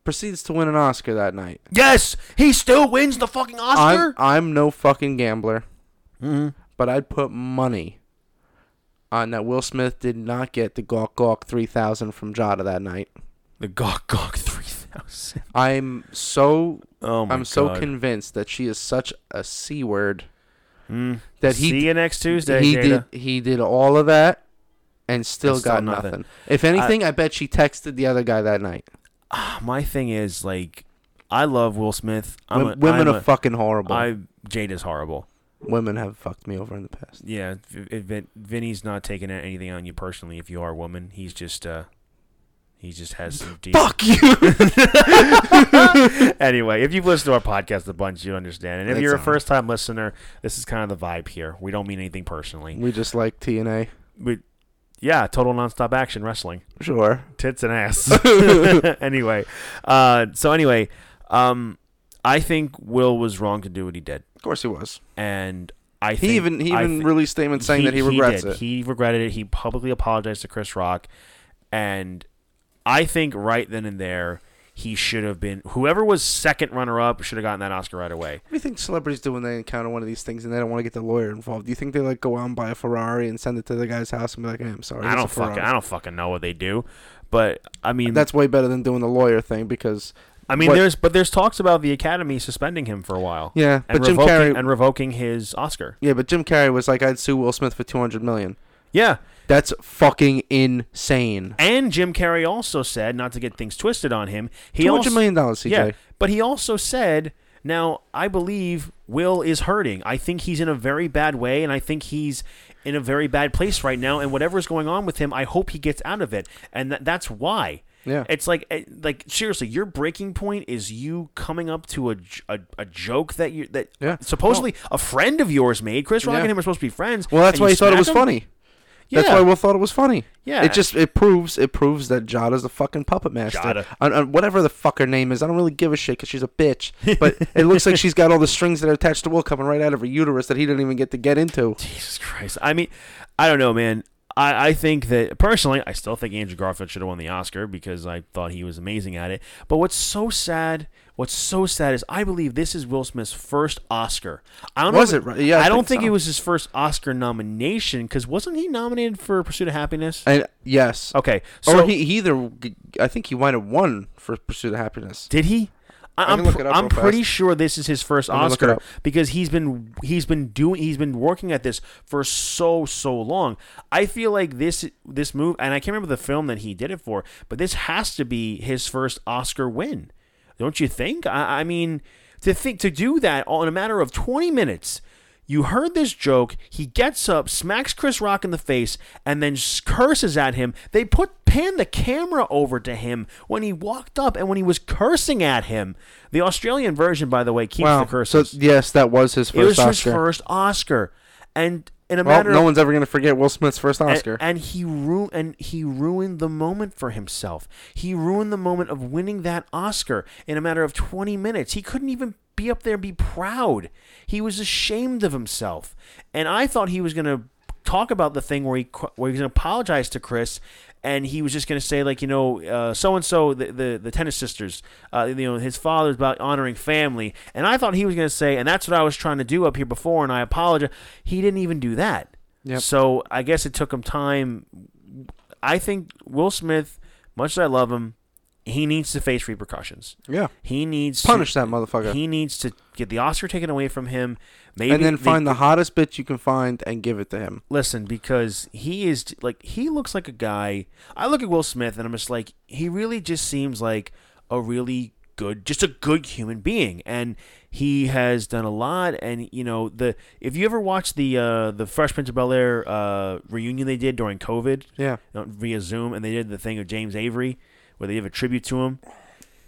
proceeds to win an Oscar that night. Yes, he still wins the fucking I'm Oscar. I'm no fucking gambler, mm-hmm. but I'd put money on that Will Smith did not get the Gawk Gawk three thousand from Jada that night. The Gawk Gawk three thousand. I'm so Oh my I'm so convinced that she is such a c word Mm. that he See you next Tuesday, he Jada. did he did all of that and still And still got nothing. nothing. If anything, I, bet she texted the other guy that night. My thing is like, I love Will Smith. I'm a, women are a- fucking horrible. I Jada's horrible. Women have fucked me over in the past. Yeah, Vin, Vinny's not taking anything on you personally. If you are a woman, he's just uh, he just has some deep. Fuck you. anyway, if you've listened to our podcast a bunch, you understand. And if That's you're a all. first time listener, this is kind of the vibe here. We don't mean anything personally. we just like TNA. We, yeah, total nonstop action wrestling, Sure. tits and ass. anyway, uh, so anyway, um, I think Will was wrong to do what he did, Of course he was. and I think He even he even thi- released statements saying that he regrets did. it. He regretted it. He publicly apologized to Chris Rock, and I think right then and there he should have been whoever was second runner up should have gotten that Oscar right away. What do you think celebrities do when they encounter one of these things and they don't want to get the lawyer involved? Do you think they like go out and buy a Ferrari and send it to the guy's house and be like, hey, "I'm sorry, I don't fucking I don't fucking know what they do, but I mean That's way better than doing the lawyer thing because I mean what- there's but there's talks about the Academy suspending him for a while. yeah, And but Jim revoking, Carrey and revoking his Oscar. yeah, but Jim Carrey was like, I'd sue Will Smith for two hundred million. Yeah, That's fucking insane. and Jim Carrey also said, not to get things twisted on him, he also million dollars, CJ. Yeah, but he also said, now I believe Will is hurting. I think he's in a very bad way, and I think he's in a very bad place right now. And whatever is going on with him, I hope he gets out of it. And that, that's why. Yeah. It's like, eh, like seriously, your breaking point is you coming up to a a joke that you that Yeah. supposedly a friend of yours made. Chris Rock Yeah. and him are supposed to be friends. Well, that's why he thought it was him? funny. That's Yeah. why Will thought it was funny. Yeah. It just it proves it proves that Jada's a fucking puppet master. Jada. On whatever the fuck her name is, I don't really give a shit because she's a bitch. But it looks like she's got all the strings that are attached to Will coming right out of her uterus that he didn't even get to get into. Jesus Christ. I mean, I don't know, man. I, I think that personally, I still think Andrew Garfield should have won the Oscar because I thought he was amazing at it. But what's so sad, what's so sad is I believe this is Will Smith's first Oscar. I don't Was know it? Yeah, I I, don't think think so. it was his first Oscar nomination because wasn't he nominated for Pursuit of Happiness? And yes, Okay, so or he, he either I think he might have won for Pursuit of Happiness. Did he? I, I I'm can look pr- I'm pretty fast. sure this is his first I'm gonna look it Oscar because he's been he's been doing he's been working at this for so so long. I feel like this this move and I can't remember the film that he did it for, but this has to be his first Oscar win. Don't you think? I, I mean, to think to do that all in a matter of 20 minutes. You heard this joke. He gets up, smacks Chris Rock in the face, and then curses at him. They put pan the camera over to him when he walked up and when he was cursing at him. The Australian version, by the way, keeps Wow. the curses. So yes, that was his it was first his first Oscar, and in a well, matter no of one's ever gonna forget Will Smith's first Oscar. And, he ru- and he ruined the moment for himself. He ruined the moment of winning that Oscar in a matter of 20 minutes. He couldn't even be up there and be proud. He was ashamed of himself. And I thought he was going to talk about the thing where he where he was going to apologize to Chris and he was just going to say like you know so and so the the tennis sisters uh, you know his father's about honoring family and I thought he was going to say and that's what I was trying to do up here before and I apologize he didn't even do that Yep. so I guess it took him time. I think Will Smith, much as I love him, he needs to face repercussions. yeah, He needs punish to, that motherfucker, He needs to get the Oscar taken away from him. Maybe and then find the hottest bitch you can find and give it to him. listen because he is like he looks like a guy. I look at Will Smith and I'm just like he really just seems like a really good, just a good human being, and he has done a lot. And you know, the if you ever watched the uh, the Fresh Prince of Bel Air uh, reunion they did during COVID, Yeah. you know, via Zoom, and they did the thing of James Avery, where they give a tribute to him.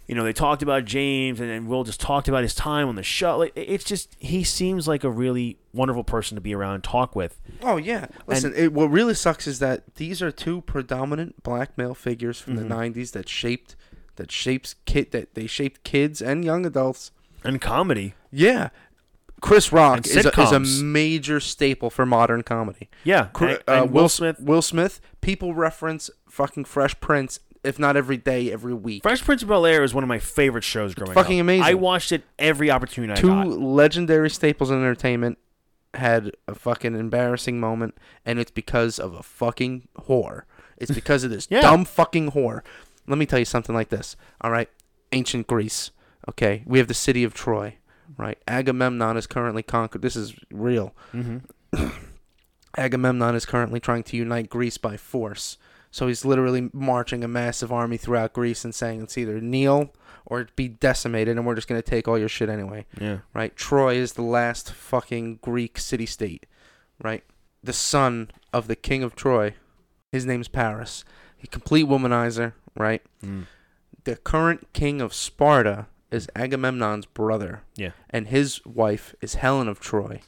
You know, they talked about James, and, and Will just talked about his time on the show. Like, it's just he seems like a really wonderful person to be around and talk with. Oh yeah. Listen, it, what really sucks is that these are two predominant black male figures from Mm-hmm. the '90s that shaped that shapes kid that they shaped kids and young adults. And comedy, Yeah. Chris Rock is a, is a major staple for modern comedy. yeah. And, uh, and Will Smith, Will Smith. People reference fucking Fresh Prince, if not every day, every week. Fresh Prince of Bel Air is one of my favorite shows growing up. fucking amazing. I watched it every opportunity Two I got. legendary staples in entertainment had a fucking embarrassing moment, and it's because of a fucking whore. It's because of this Yeah. dumb fucking whore. Let me tell you something like this. All right, ancient Greece. Okay, we have the city of Troy. Right, Agamemnon is currently conquered. This is real. hmm Agamemnon is currently trying to unite Greece by force. So he's literally marching a massive army throughout Greece and saying it's either kneel or be decimated, and we're just gonna take all your shit anyway. Yeah. Right? Troy is the last fucking Greek city state. Right? The son of the king of Troy. His name's Paris. He complete womanizer. Right? Mm. The current king of Sparta is Agamemnon's brother. Yeah. And his wife is Helen of Troy.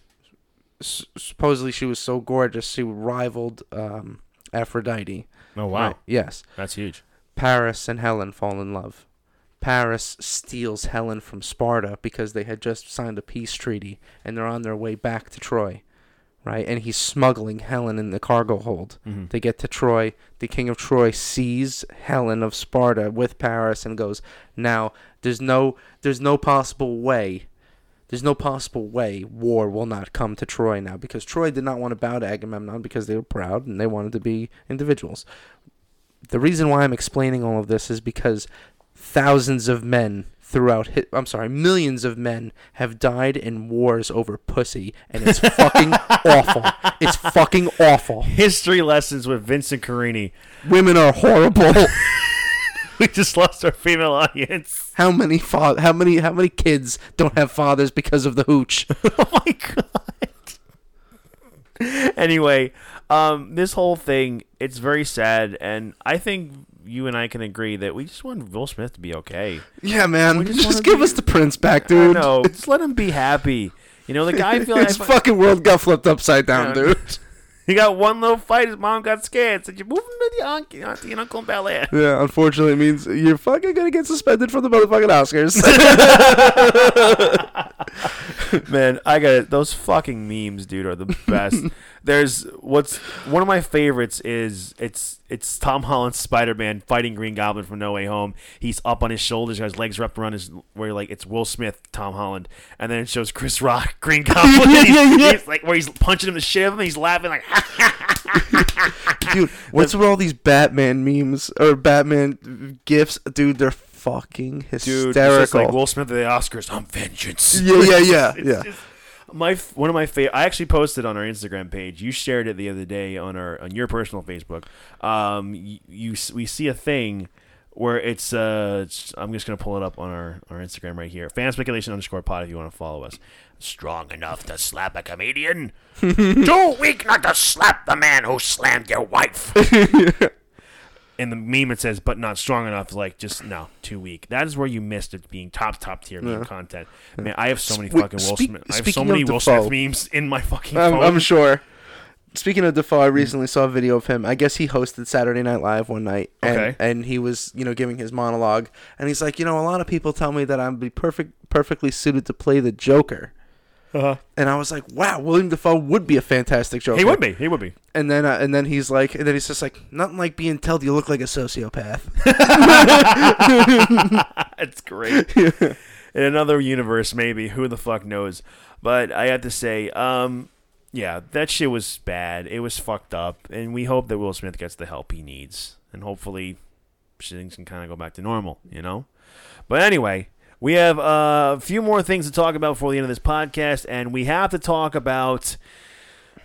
S- supposedly she was so gorgeous she rivaled um, Aphrodite. Oh wow, Right, Yes. that's huge. Paris and Helen fall in love. Paris steals Helen from Sparta because they had just signed a peace treaty and they're on their way back to Troy. Right? And he's smuggling Helen in the cargo hold. hmm They get to Troy. The king of Troy sees Helen of Sparta with Paris and goes, "Now, there's no there's no possible way. There's no possible way war will not come to Troy now because Troy did not want to bow to Agamemnon because they were proud and they wanted to be individuals. The reason why I'm explaining all of this is because thousands of men throughout hi- I'm sorry, millions of men have died in wars over pussy and it's fucking awful. It's fucking awful. History lessons with Vincent Carini. Women are horrible. We just lost our female audience. how many fa- how many how many kids don't have fathers because of the hooch? oh my god. anyway, um, this whole thing it's very sad, and I think you and I can agree that we just want Will Smith to be okay. Yeah, man. We just Just, give be- us the prince back, dude. No, just let him be happy. You know, the guy feel His like fucking world got flipped upside down, Yeah. dude. He got one little fight. His mom got scared. Said, "You're moving to the auntie, auntie and uncle in Bel Air." Yeah, unfortunately, it means you're fucking gonna get suspended from the motherfucking Oscars. Man, I got it. Those fucking memes, dude, are the best. There's what's one of my favorites is it's it's Tom Holland's Spider Man fighting Green Goblin from No Way Home. He's up on his shoulders, his legs wrapped around his where like it's Will Smith, Tom Holland, and then it shows Chris Rock, Green Goblin. Yeah, he's, yeah, yeah. he's like where he's punching him the shit out of him. and He's laughing like dude, what's with all these Batman memes or Batman gifs? Dude, they're fucking hysterical. dude. It's like Will Smith at the Oscars. I'm vengeance. yeah, yeah, yeah, yeah. just- my one of my favorite. I actually posted on our Instagram page. You shared it the other day on our on your personal Facebook. Um, you, you we see a thing where it's uh, it's, I'm just gonna pull it up on our our Instagram right here. Fan speculation underscore pod if you want to follow us. Strong enough to slap a comedian, too weak not to slap the man who slammed your wife. In the meme, it says, "But not strong enough." Like, just no, too weak. That is where you missed it being top, top tier meme Yeah. content. Man, I have so many Spe- fucking Will Smith. I have so many Will Smith memes in my fucking I'm, phone. I'm sure. Speaking of Dafoe, I recently saw a video of him. I guess he hosted Saturday Night Live one night, and, Okay. and he was, you know, giving his monologue, and he's like, you know, a lot of people tell me that I'm be perfect, perfectly suited to play the Joker, Uh-huh. and I was like, wow, William Dafoe would be a fantastic Joker. He would be. He would be. And then, uh, and then he's like, and then he's just like, nothing like being told you look like a sociopath. It's great. In another universe, maybe. Who the fuck knows? But I have to say, um, yeah, that shit was bad. It was fucked up, and we hope that Will Smith gets the help he needs, and hopefully things can kind of go back to normal. You know. But anyway, we have uh, a few more things to talk about before the end of this podcast, and we have to talk about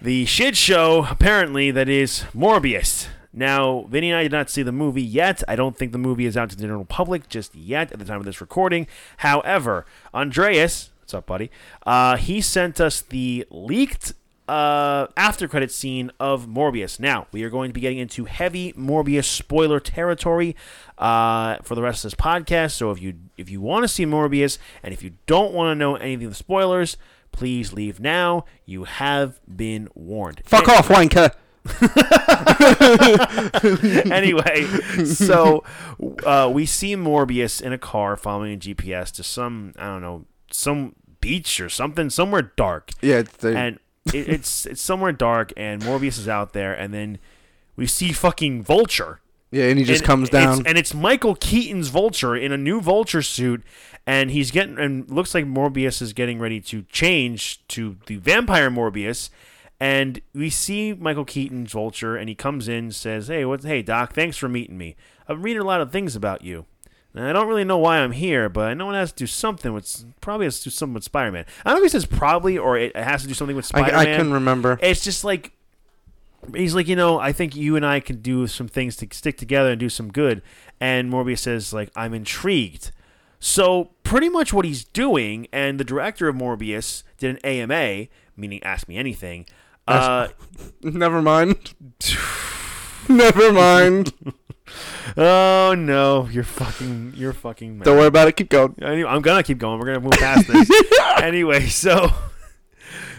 the shit show apparently that is Morbius. Now, Vinny and I did not see the movie yet. I don't think the movie is out to the general public just yet at the time of this recording. However, Andreas, what's up, buddy? Uh, he sent us the leaked uh, after credit scene of Morbius. Now, we are going to be getting into heavy Morbius spoiler territory uh, for the rest of this podcast. So if you if you want to see Morbius and if you don't want to know anything of the spoilers, please leave now. You have been warned. Fuck off, wanker. anyway, so uh, we see Morbius in a car following a GPS to some I don't know some beach or something somewhere dark, Yeah, they, and it, it's it's somewhere dark, and Morbius is out there, and then we see fucking Vulture. yeah, and he just And comes it's- down. and it's Michael Keaton's Vulture in a new Vulture suit, and he's getting and looks like Morbius is getting ready to change to the vampire Morbius, and we see Michael Keaton's Vulture, and he comes in, says, "Hey, what? Hey, Doc, thanks for meeting me. I'm reading a lot of things about you." I don't really know why I'm here, but I know it has to do something with probably has to do something with Spider-Man. I don't know if he says probably or it has to do something with Spider-Man. I couldn't remember. It's just like he's like, you know, I think you and I can do some things to stick together and do some good. And Morbius says, like, I'm intrigued. So pretty much what he's doing, and the director of Morbius did an AMA, meaning Ask Me Anything. Uh, Never mind. Never mind. oh no, you're fucking, you're fucking. Mad. Don't worry about it. Keep going. Anyway, I'm gonna keep going. We're gonna move past this. anyway, so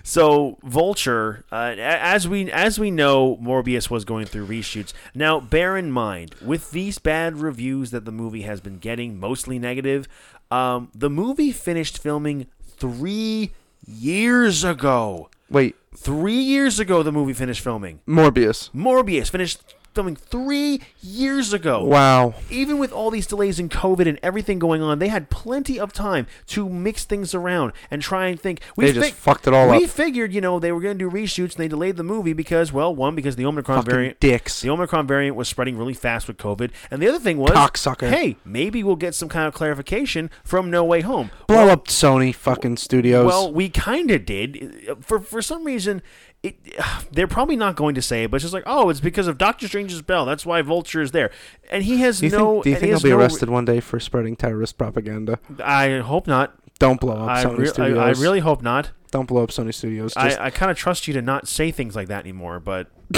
so Vulture, uh, as we as we know, Morbius was going through reshoots. Now, bear in mind, with these bad reviews that the movie has been getting, mostly negative, um, the movie finished filming three years ago. Wait, Three years ago, the movie finished filming. Morbius. Morbius finished filming three years ago Wow. even with all these delays in COVID and everything going on, they had plenty of time to mix things around and try and think. We They just fucked it all we up. We figured, you know, they were going to do reshoots and they delayed the movie because, well, one because the Omicron Fucking variant, dicks. the Omicron variant was spreading really fast with COVID, and the other thing was, Cocksucker. hey, maybe we'll get some kind of clarification from No Way Home. Blow up Sony fucking studios. Well, we kind of did. For for some reason, it they're probably not going to say it, but it's just like, oh, it's because of Doctor Strange's bell. That's why Vulture is there, and he has do you no. think, do you think he he'll be no- arrested one day for spreading terrorist propaganda? I hope not. Don't blow up I, Sony re- Studios. I, I really hope not. Don't blow up Sony Studios. Just, I, I kind of trust you to not say things like that anymore, but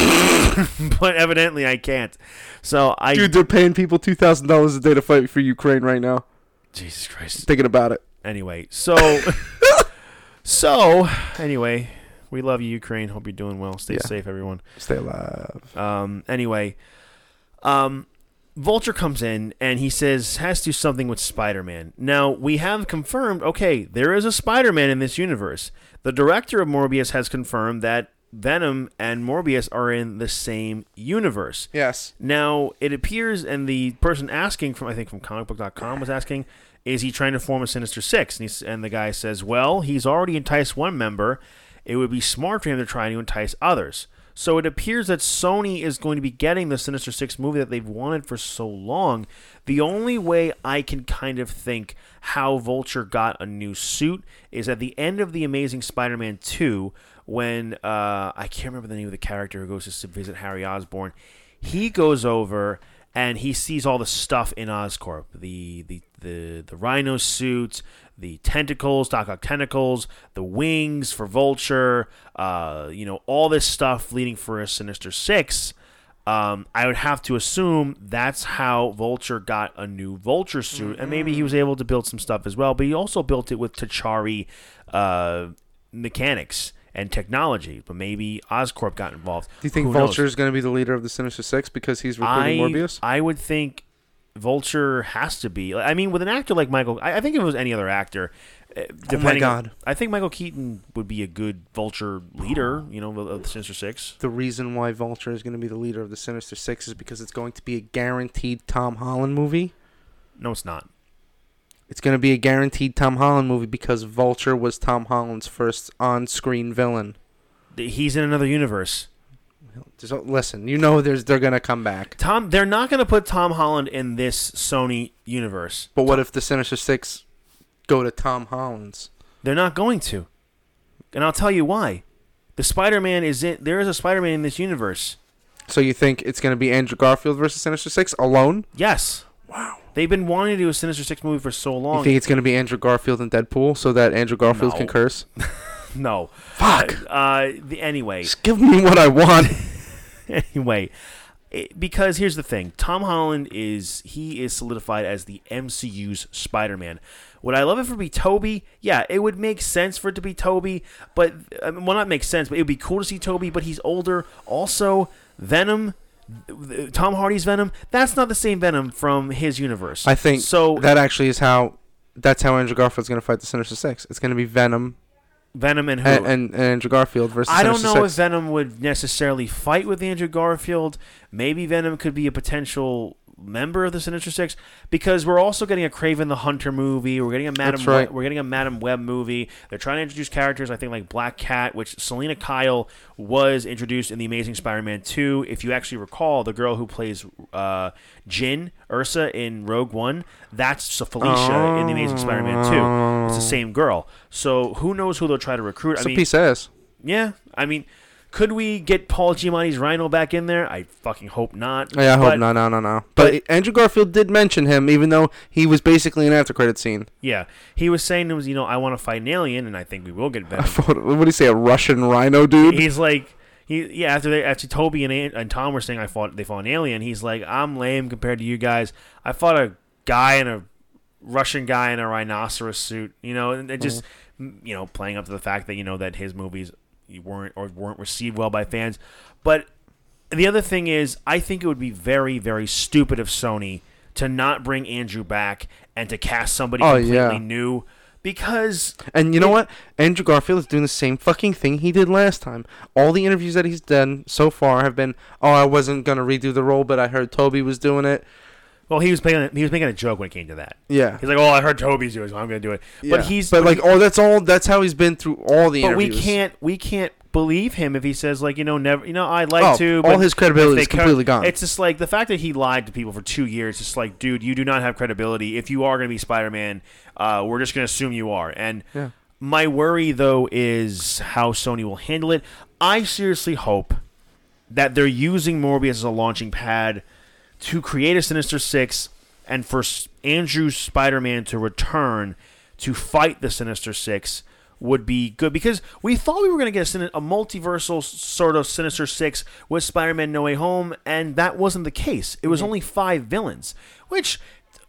but evidently I can't. So I dude, they're paying people two thousand dollars a day to fight for Ukraine right now. Jesus Christ. Thinking about it. Anyway, so so anyway, we love you, Ukraine. Hope you're doing well. Stay Yeah. safe, everyone. Stay alive. Um, anyway, um, Vulture comes in and he says has to do something with Spider-Man. Now we have confirmed. Okay, there is a Spider-Man in this universe. The director of Morbius has confirmed that Venom and Morbius are in the same universe. Yes. Now it appears, and the person asking from I think from comicbook.com was asking, is he trying to form a Sinister Six? And, he's, and the guy says, well, he's already enticed one member. It would be smart for him to try to entice others. So it appears that Sony is going to be getting the Sinister Six movie that they've wanted for so long. The only way I can kind of think how Vulture got a new suit is at the end of the Amazing Spider-Man 2 when uh, I can't remember the name of the character who goes to visit Harry Osborn. He goes over and he sees all the stuff in Oscorp the the the, the rhino suit, the tentacles, Doc Ock tentacles, the wings for Vulture, uh, you know, all this stuff leading for a Sinister Six. Um, I would have to assume that's how Vulture got a new Vulture suit, and maybe he was able to build some stuff as well. But he also built it with Chitauri uh, mechanics and technology. But maybe Oscorp got involved. Do you think Who knows? Vulture is going to be the leader of the Sinister Six because he's I, recruiting Morbius? I would think Vulture has to be. I mean, with an actor like Michael, I, I think if it was any other actor, uh, depending. God. I think Michael Keaton would be a good Vulture leader. You know, of the Sinister Six. The reason why Vulture is going to be the leader of the Sinister Six is because it's going to be a guaranteed Tom Holland movie. No, it's not. It's going to be a guaranteed Tom Holland movie because Vulture was Tom Holland's first on-screen villain. He's in another universe. Just listen, you know there's they're going to come back. Tom, they're not going to put Tom Holland in this Sony universe. But what if the Sinister Six go to Tom Holland's? They're not going to, and I'll tell you why. The Spider-Man is in. There is a Spider-Man in this universe. So you think it's going to be Andrew Garfield versus Sinister Six alone? Yes. Wow. They've been wanting to do a Sinister Six movie for so long. You think it's going to be Andrew Garfield and Deadpool so that Andrew Garfield No. can curse? no. Fuck. Uh, the, anyway, Just give me what I want. anyway, it, because here's the thing: Tom Holland is he is solidified as the MCU's Spider-Man. Would I love it for it to be Tobey? Yeah, it would make sense for it to be Tobey, but I mean, well, not make sense, but it would be cool to see Tobey. But he's older. Also, Venom. Tom Hardy's Venom. That's not the same Venom from his universe. I think so. that actually is how. That's how Andrew Garfield's going to fight the Sinister Six. It's going to be Venom Venom and who? and, and, and Andrew Garfield versus. I don't Sinister know if Venom would necessarily fight with Andrew Garfield. Maybe Venom could be a potential member of the Sinister Six because we're also getting a Kraven the Hunter movie. We're getting a Madame That's right. Web, we're getting a Madame Web movie. They're trying to introduce characters I think like Black Cat, which Selina Kyle was introduced in the Amazing Spider-Man 2. If you actually recall, the girl who plays uh, Jyn Erso in Rogue One, that's Felicia in the Amazing Spider-Man 2. It's the um, same girl. So who knows who they'll try to recruit? It's I mean, a piece of ass. yeah, I mean, could we get Paul Giamatti's Rhino back in there? I fucking hope not. Yeah, I hope But, no, no, no, no. But, Andrew Garfield did mention him, even though he was basically an after credit scene. Yeah, he was saying it was, you know, I want to fight an alien, and I think we will get thought, what do you say? A Russian rhino dude? He's like, he yeah. After they, after Tobey and and Tom were saying I fought, they fought an alien. He's like, I'm lame compared to you guys. I fought a guy in a Russian guy in a rhinoceros suit. You know, and it just, mm-hmm. m you know, playing up to the fact that you know that his movies weren't or weren't received well by fans. But the other thing is, I think it would be very, very stupid of Sony to not bring Andrew back and to cast somebody Oh, completely yeah. new because And you know what? Andrew Garfield is doing the same fucking thing he did last time. All the interviews that he's done so far have been, "Oh, I wasn't gonna redo the role, but I heard Tobey was doing it." Well, he was making he was making a joke when it came to that. Yeah, He's like, "Oh, I heard Tobey's doing, it, so I'm going to do it." Yeah. But he's but like, oh, that's all. That's how he's been through all the but we can't we can't believe him if he says like you know never you know I'd like Oh, to. all his credibility is completely gone. It's just like the fact that he lied to people for two years. It's like, dude, you do not have credibility. If you are going to be Spider Man, uh, we're just going to assume you are. And Yeah. my worry though is how Sony will handle it. I seriously hope that they're using Morbius as a launching pad to create a Sinister Six and for Andrew Spider Man to return to fight the Sinister Six would be good because we thought we were going to get a, a multiversal sort of Sinister Six with Spider Man No Way Home, and that wasn't the case. It was mm-hmm. only five villains, which.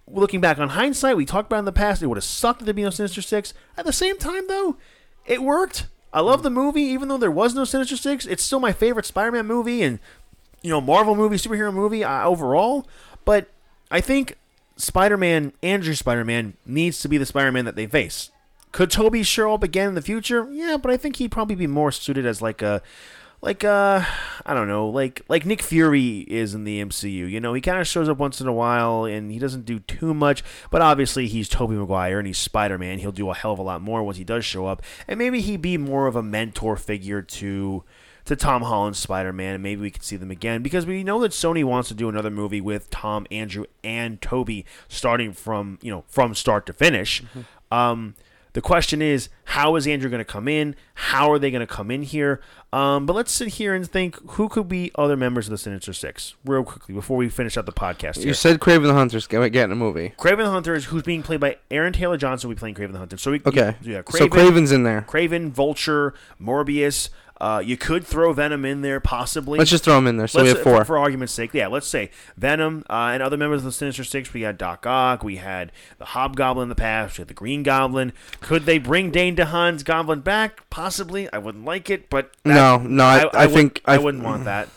Looking back on hindsight, we talked about in the past, it would have sucked if there be no Sinister Six. At the same time, though, it worked. I love mm-hmm. the movie, even though there was no Sinister Six. It's still my favorite Spider-Man movie, and you know, Marvel movie, superhero movie uh, overall. But I think Spider-Man, Andrew Spider-Man, needs to be the Spider-Man that they face. Could Tobey show up again in the future? Yeah, but I think he'd probably be more suited as like a, like uh, I don't know, like like Nick Fury is in the MCU. You know, he kind of shows up once in a while, and he doesn't do too much. But obviously, he's Tobey Maguire and he's Spider-Man. He'll do a hell of a lot more once he does show up, and maybe he'd be more of a mentor figure to to Tom Holland's Spider Man, and maybe we could see them again because we know that Sony wants to do another movie with Tom, Andrew, and Tobey, starting from you know from start to finish. Um, the question is, how is Andrew going to come in? How are they going to come in here? Um, but let's sit here and think who could be other members of the Sinister Six, real quickly, before we finish out the podcast. You Here. said Kraven the Hunter's get- getting a movie. Kraven the Hunter is who's being played by Aaron Taylor Johnson. Will be playing Kraven the Hunter. So we Okay. yeah, so Kraven's in there. Kraven, Vulture, Morbius. Uh, you could throw Venom in there, possibly. Let's just throw him in there. So we Let's- have four. For, for argument's sake, yeah. Let's say Venom uh, and other members of the Sinister Six. We had Doc Ock. We had the Hobgoblin in the past. We had the Green Goblin. Could they bring Dane DeHaan's Goblin back? Possibly. I wouldn't like it, but that- No, no, I- I would- think- I, I- wouldn't want that.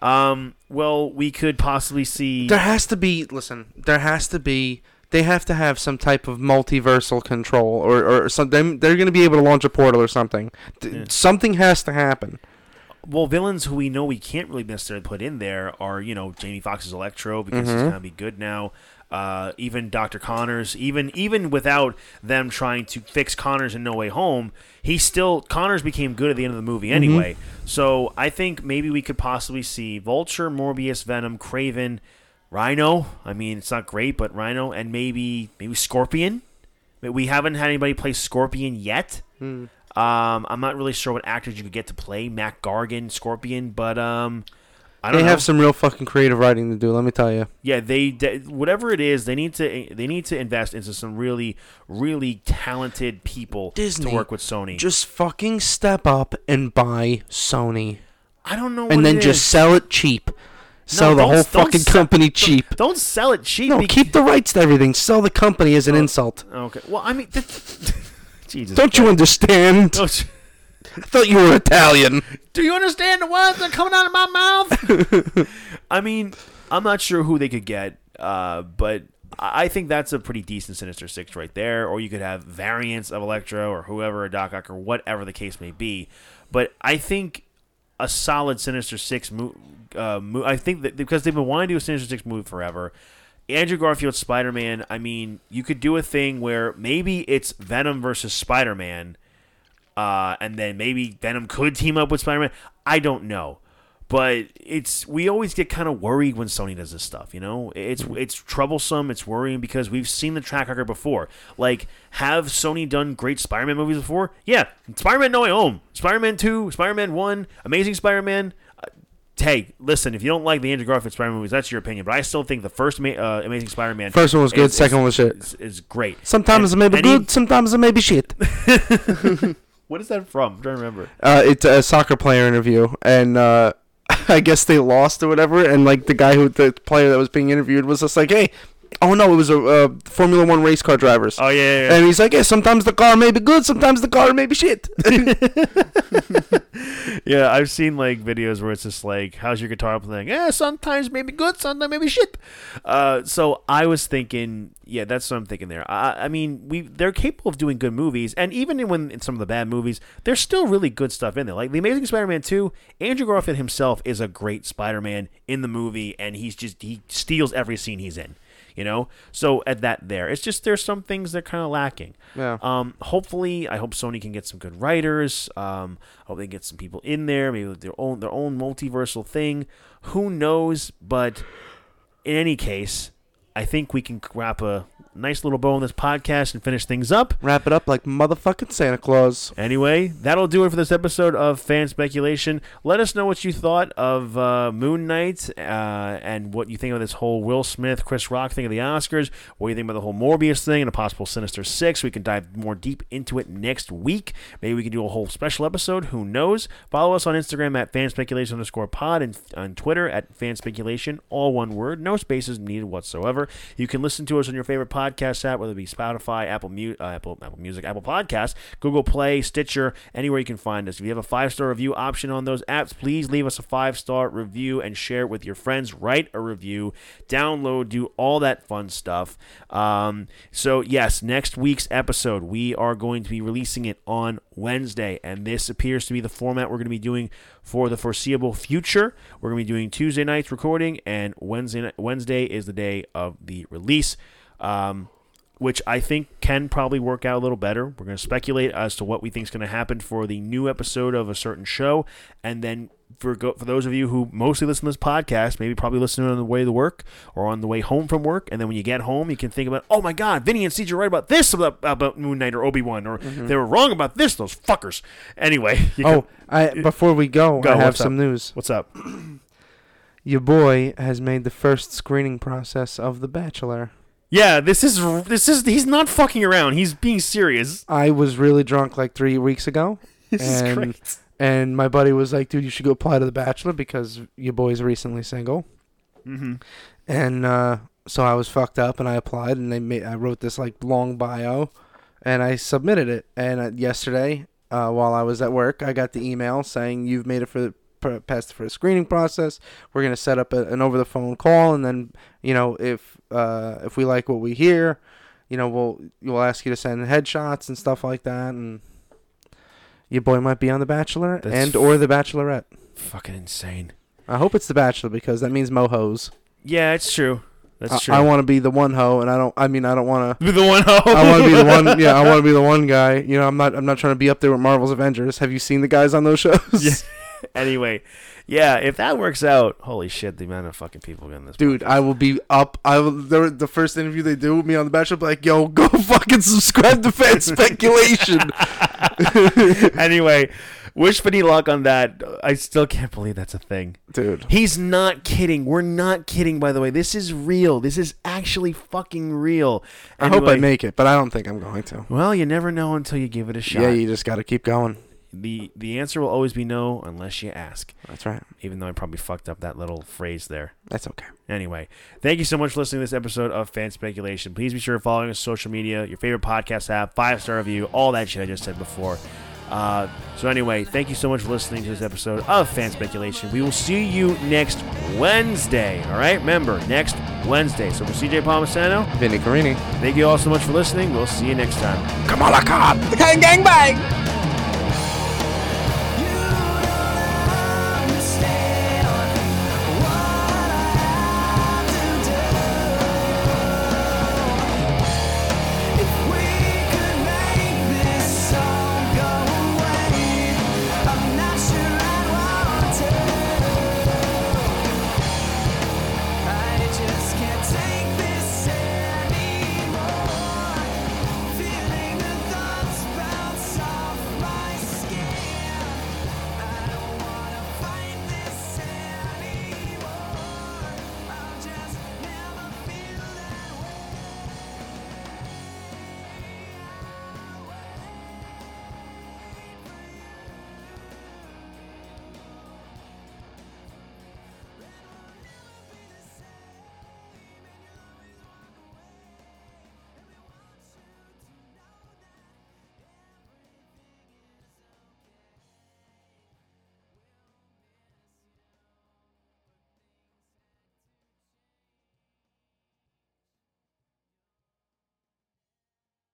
Um, well, we could possibly see. There has to be. Listen, there has to be. They have to have some type of multiversal control, or or something. They're going to be able to launch a portal or something. Th- Yeah. Something has to happen. well, villains who we know we can't really necessarily put in there are, you know, Jamie Foxx's Electro because he's Mhm. gonna be good now. Uh, even Dr. Connors, even even without them trying to fix Connors in No Way Home, he still Connors became good at the end of the movie anyway. So I think maybe we could possibly see Vulture, Morbius, Venom, Kraven, Rhino. I mean, it's not great, but Rhino, and maybe maybe Scorpion. We haven't had anybody play Scorpion yet. Um, I'm not really sure what actors you could get to play Mac Gargan, Scorpion, but um, I don't They know. have some real fucking creative writing to do. Let me tell you. yeah, they, de- whatever it is, they need to they need to invest into some really really talented people Disney, to work with Sony. Just fucking step up and buy Sony, I don't know, what and then just sell it cheap. Sell the whole fucking sell- company cheap. Don't sell it cheap. No, be- keep the rights to everything. Sell the company as an Oh. insult. Okay. Well, I mean, that- Jesus. Don't you understand? Don't you- I thought you were Italian. Do you understand the words that are coming out of my mouth? I mean, I'm not sure who they could get, uh, but I I think that's a pretty decent Sinister Six right there. Or you could have variants of Electro or whoever, or Doc Ock, or whatever the case may be. But I think a solid Sinister Six move. Uh, mo- I think that because they've been wanting to do a Sinister Six move forever. Andrew Garfield Spider Man. I mean, you could do a thing where maybe it's Venom versus Spider Man, uh, and then maybe Venom could team up with Spider Man. I don't know, but it's we always get kind of worried when Sony does this stuff. You know, it's it's troublesome. It's worrying because we've seen the track record before. Like, have Sony done great Spider Man movies before? Yeah, Spider Man No Way Home, Spider Man Two, Spider Man One, Amazing Spider Man. Hey, listen, if you don't like the Andrew Garfield Spider-Man movies, that's your opinion. But I still think the first uh, Amazing Spider Man First one was good. second one was shit. is, is great. Sometimes And- it may be he- good. Sometimes it may be shit. what is that from? I'm trying to remember. Uh, it's a soccer player interview, and uh, I guess they lost or whatever. And like the guy who the player that was being interviewed was just like, "Hey, oh no, it was a uh, Formula One race car drivers." Oh yeah, yeah, yeah. And he's like, "Yeah, sometimes the car may be good, sometimes the car may be shit." Yeah, I've seen like videos where it's just like, "How's your guitar playing?" Yeah, sometimes maybe good, sometimes maybe shit. Uh, so I was thinking, yeah, that's what I'm thinking there. I, I mean, we they're capable of doing good movies, and even when in some of the bad movies, there's still really good stuff in there. Like the Amazing Spider-Man 2, Andrew Garfield himself is a great Spider-Man in the movie, and he's just he steals every scene he's in. You know, so at that there, it's just there's some things that kind of lacking. Yeah. Um, hopefully, I hope Sony can get some good writers. Um, I hope they get some people in there, maybe with their own their own multiversal thing. Who knows? But in any case, I think we can wrap a nice little bow on this podcast and finish things up. Wrap it up like motherfucking Santa Claus. Anyway, that'll do it for this episode of Fan Speculation. Let us know what you thought of uh, Moon Knight uh, and what you think of this whole Will Smith, Chris Rock thing of the Oscars. What do you think about the whole Morbius thing and a possible Sinister Six? We can dive more deep into it next week. Maybe we can do a whole special episode. Who knows? Follow us on Instagram at Fan Speculation underscore pod and on Twitter at Fan Speculation, all one word, no spaces needed whatsoever. You can listen to us on your favorite podcast app, whether it be Spotify, Apple, Mu- uh, Apple, Apple Music, Apple Podcasts, Google Play, Stitcher, anywhere you can find us. If you have a five star review option on those apps, please leave us a five star review and share it with your friends. Write a review, download, do all that fun stuff. Um, so, yes, next week's episode, we are going to be releasing it on Wednesday, and this appears to be the format we're going to be doing for the foreseeable future. We're going to be doing Tuesday nights recording, and Wednesday Wednesday is the day of the release. Um, which I think can probably work out a little better. We're going to speculate as to what we think is going to happen for the new episode of a certain show, and then for go, for those of you who mostly listen to this podcast, maybe probably listening on the way to work or on the way home from work, and then when you get home, you can think about, oh my God, Vinny and CJ are right about this about, about Moon Knight or Obi Wan, or they were wrong about this, those fuckers. Anyway, Oh, can- I before we go, Go, I have some up? news. what's up? Your boy has made the first screening process of The Bachelor. Yeah, this is this is he's not fucking around. He's being serious. I was really drunk like three weeks ago, This is And- great. and my buddy was like, "Dude, you should go apply to The Bachelor because your boy's recently single." Mm-hmm. And uh, so I was fucked up, and I applied, and they made I wrote this like long bio, and I submitted it. And uh, yesterday, uh, while I was at work, I got the email saying you've made it for the for, passed for screening process. We're gonna set up a, an over the phone call, and then you know if uh, if we like what we hear, you know we'll we'll ask you to send headshots and stuff like that, and your boy might be on The Bachelor That's and or The Bachelorette. Fucking insane. I hope it's The Bachelor because that means mohos. Yeah, it's true. That's I, true. I want to be the one hoe, and I don't. I mean, I don't want to. be the one. Oh. I want to be the one. Yeah, I want to be the one guy. You know, I'm not. I'm not trying to be up there with Marvel's Avengers. Have you seen the guys on those shows? Yeah. anyway, yeah, if that works out, holy shit, the amount of fucking people getting this. Dude, I will be up. I will. The, the first interview they do with me on the Bachelor, like, "Yo, go fucking subscribe to Fan Speculation." anyway, wish for any luck on that. I still can't believe that's a thing. Dude. He's not kidding. We're not kidding, by the way. This is real. This is actually fucking real. I hope I make it, but I don't think I'm going to. Well, you never know until you give it a shot. Yeah, you just got to keep going. The the answer will always be no unless you ask. That's right. Even though I probably fucked up that little phrase there. That's okay. Anyway, thank you so much for listening to this episode of Fan Speculation. Please be sure to follow us on social media, your favorite podcast app, five star review, all that shit I just said before. Uh, so anyway, thank you so much for listening to this episode of Fan Speculation. We will see you next Wednesday. All right, remember next Wednesday. So for CJ Palmisano, Vinny Carini. thank you all so much for listening. We'll see you next time. Kamala Khan! Gang Bang!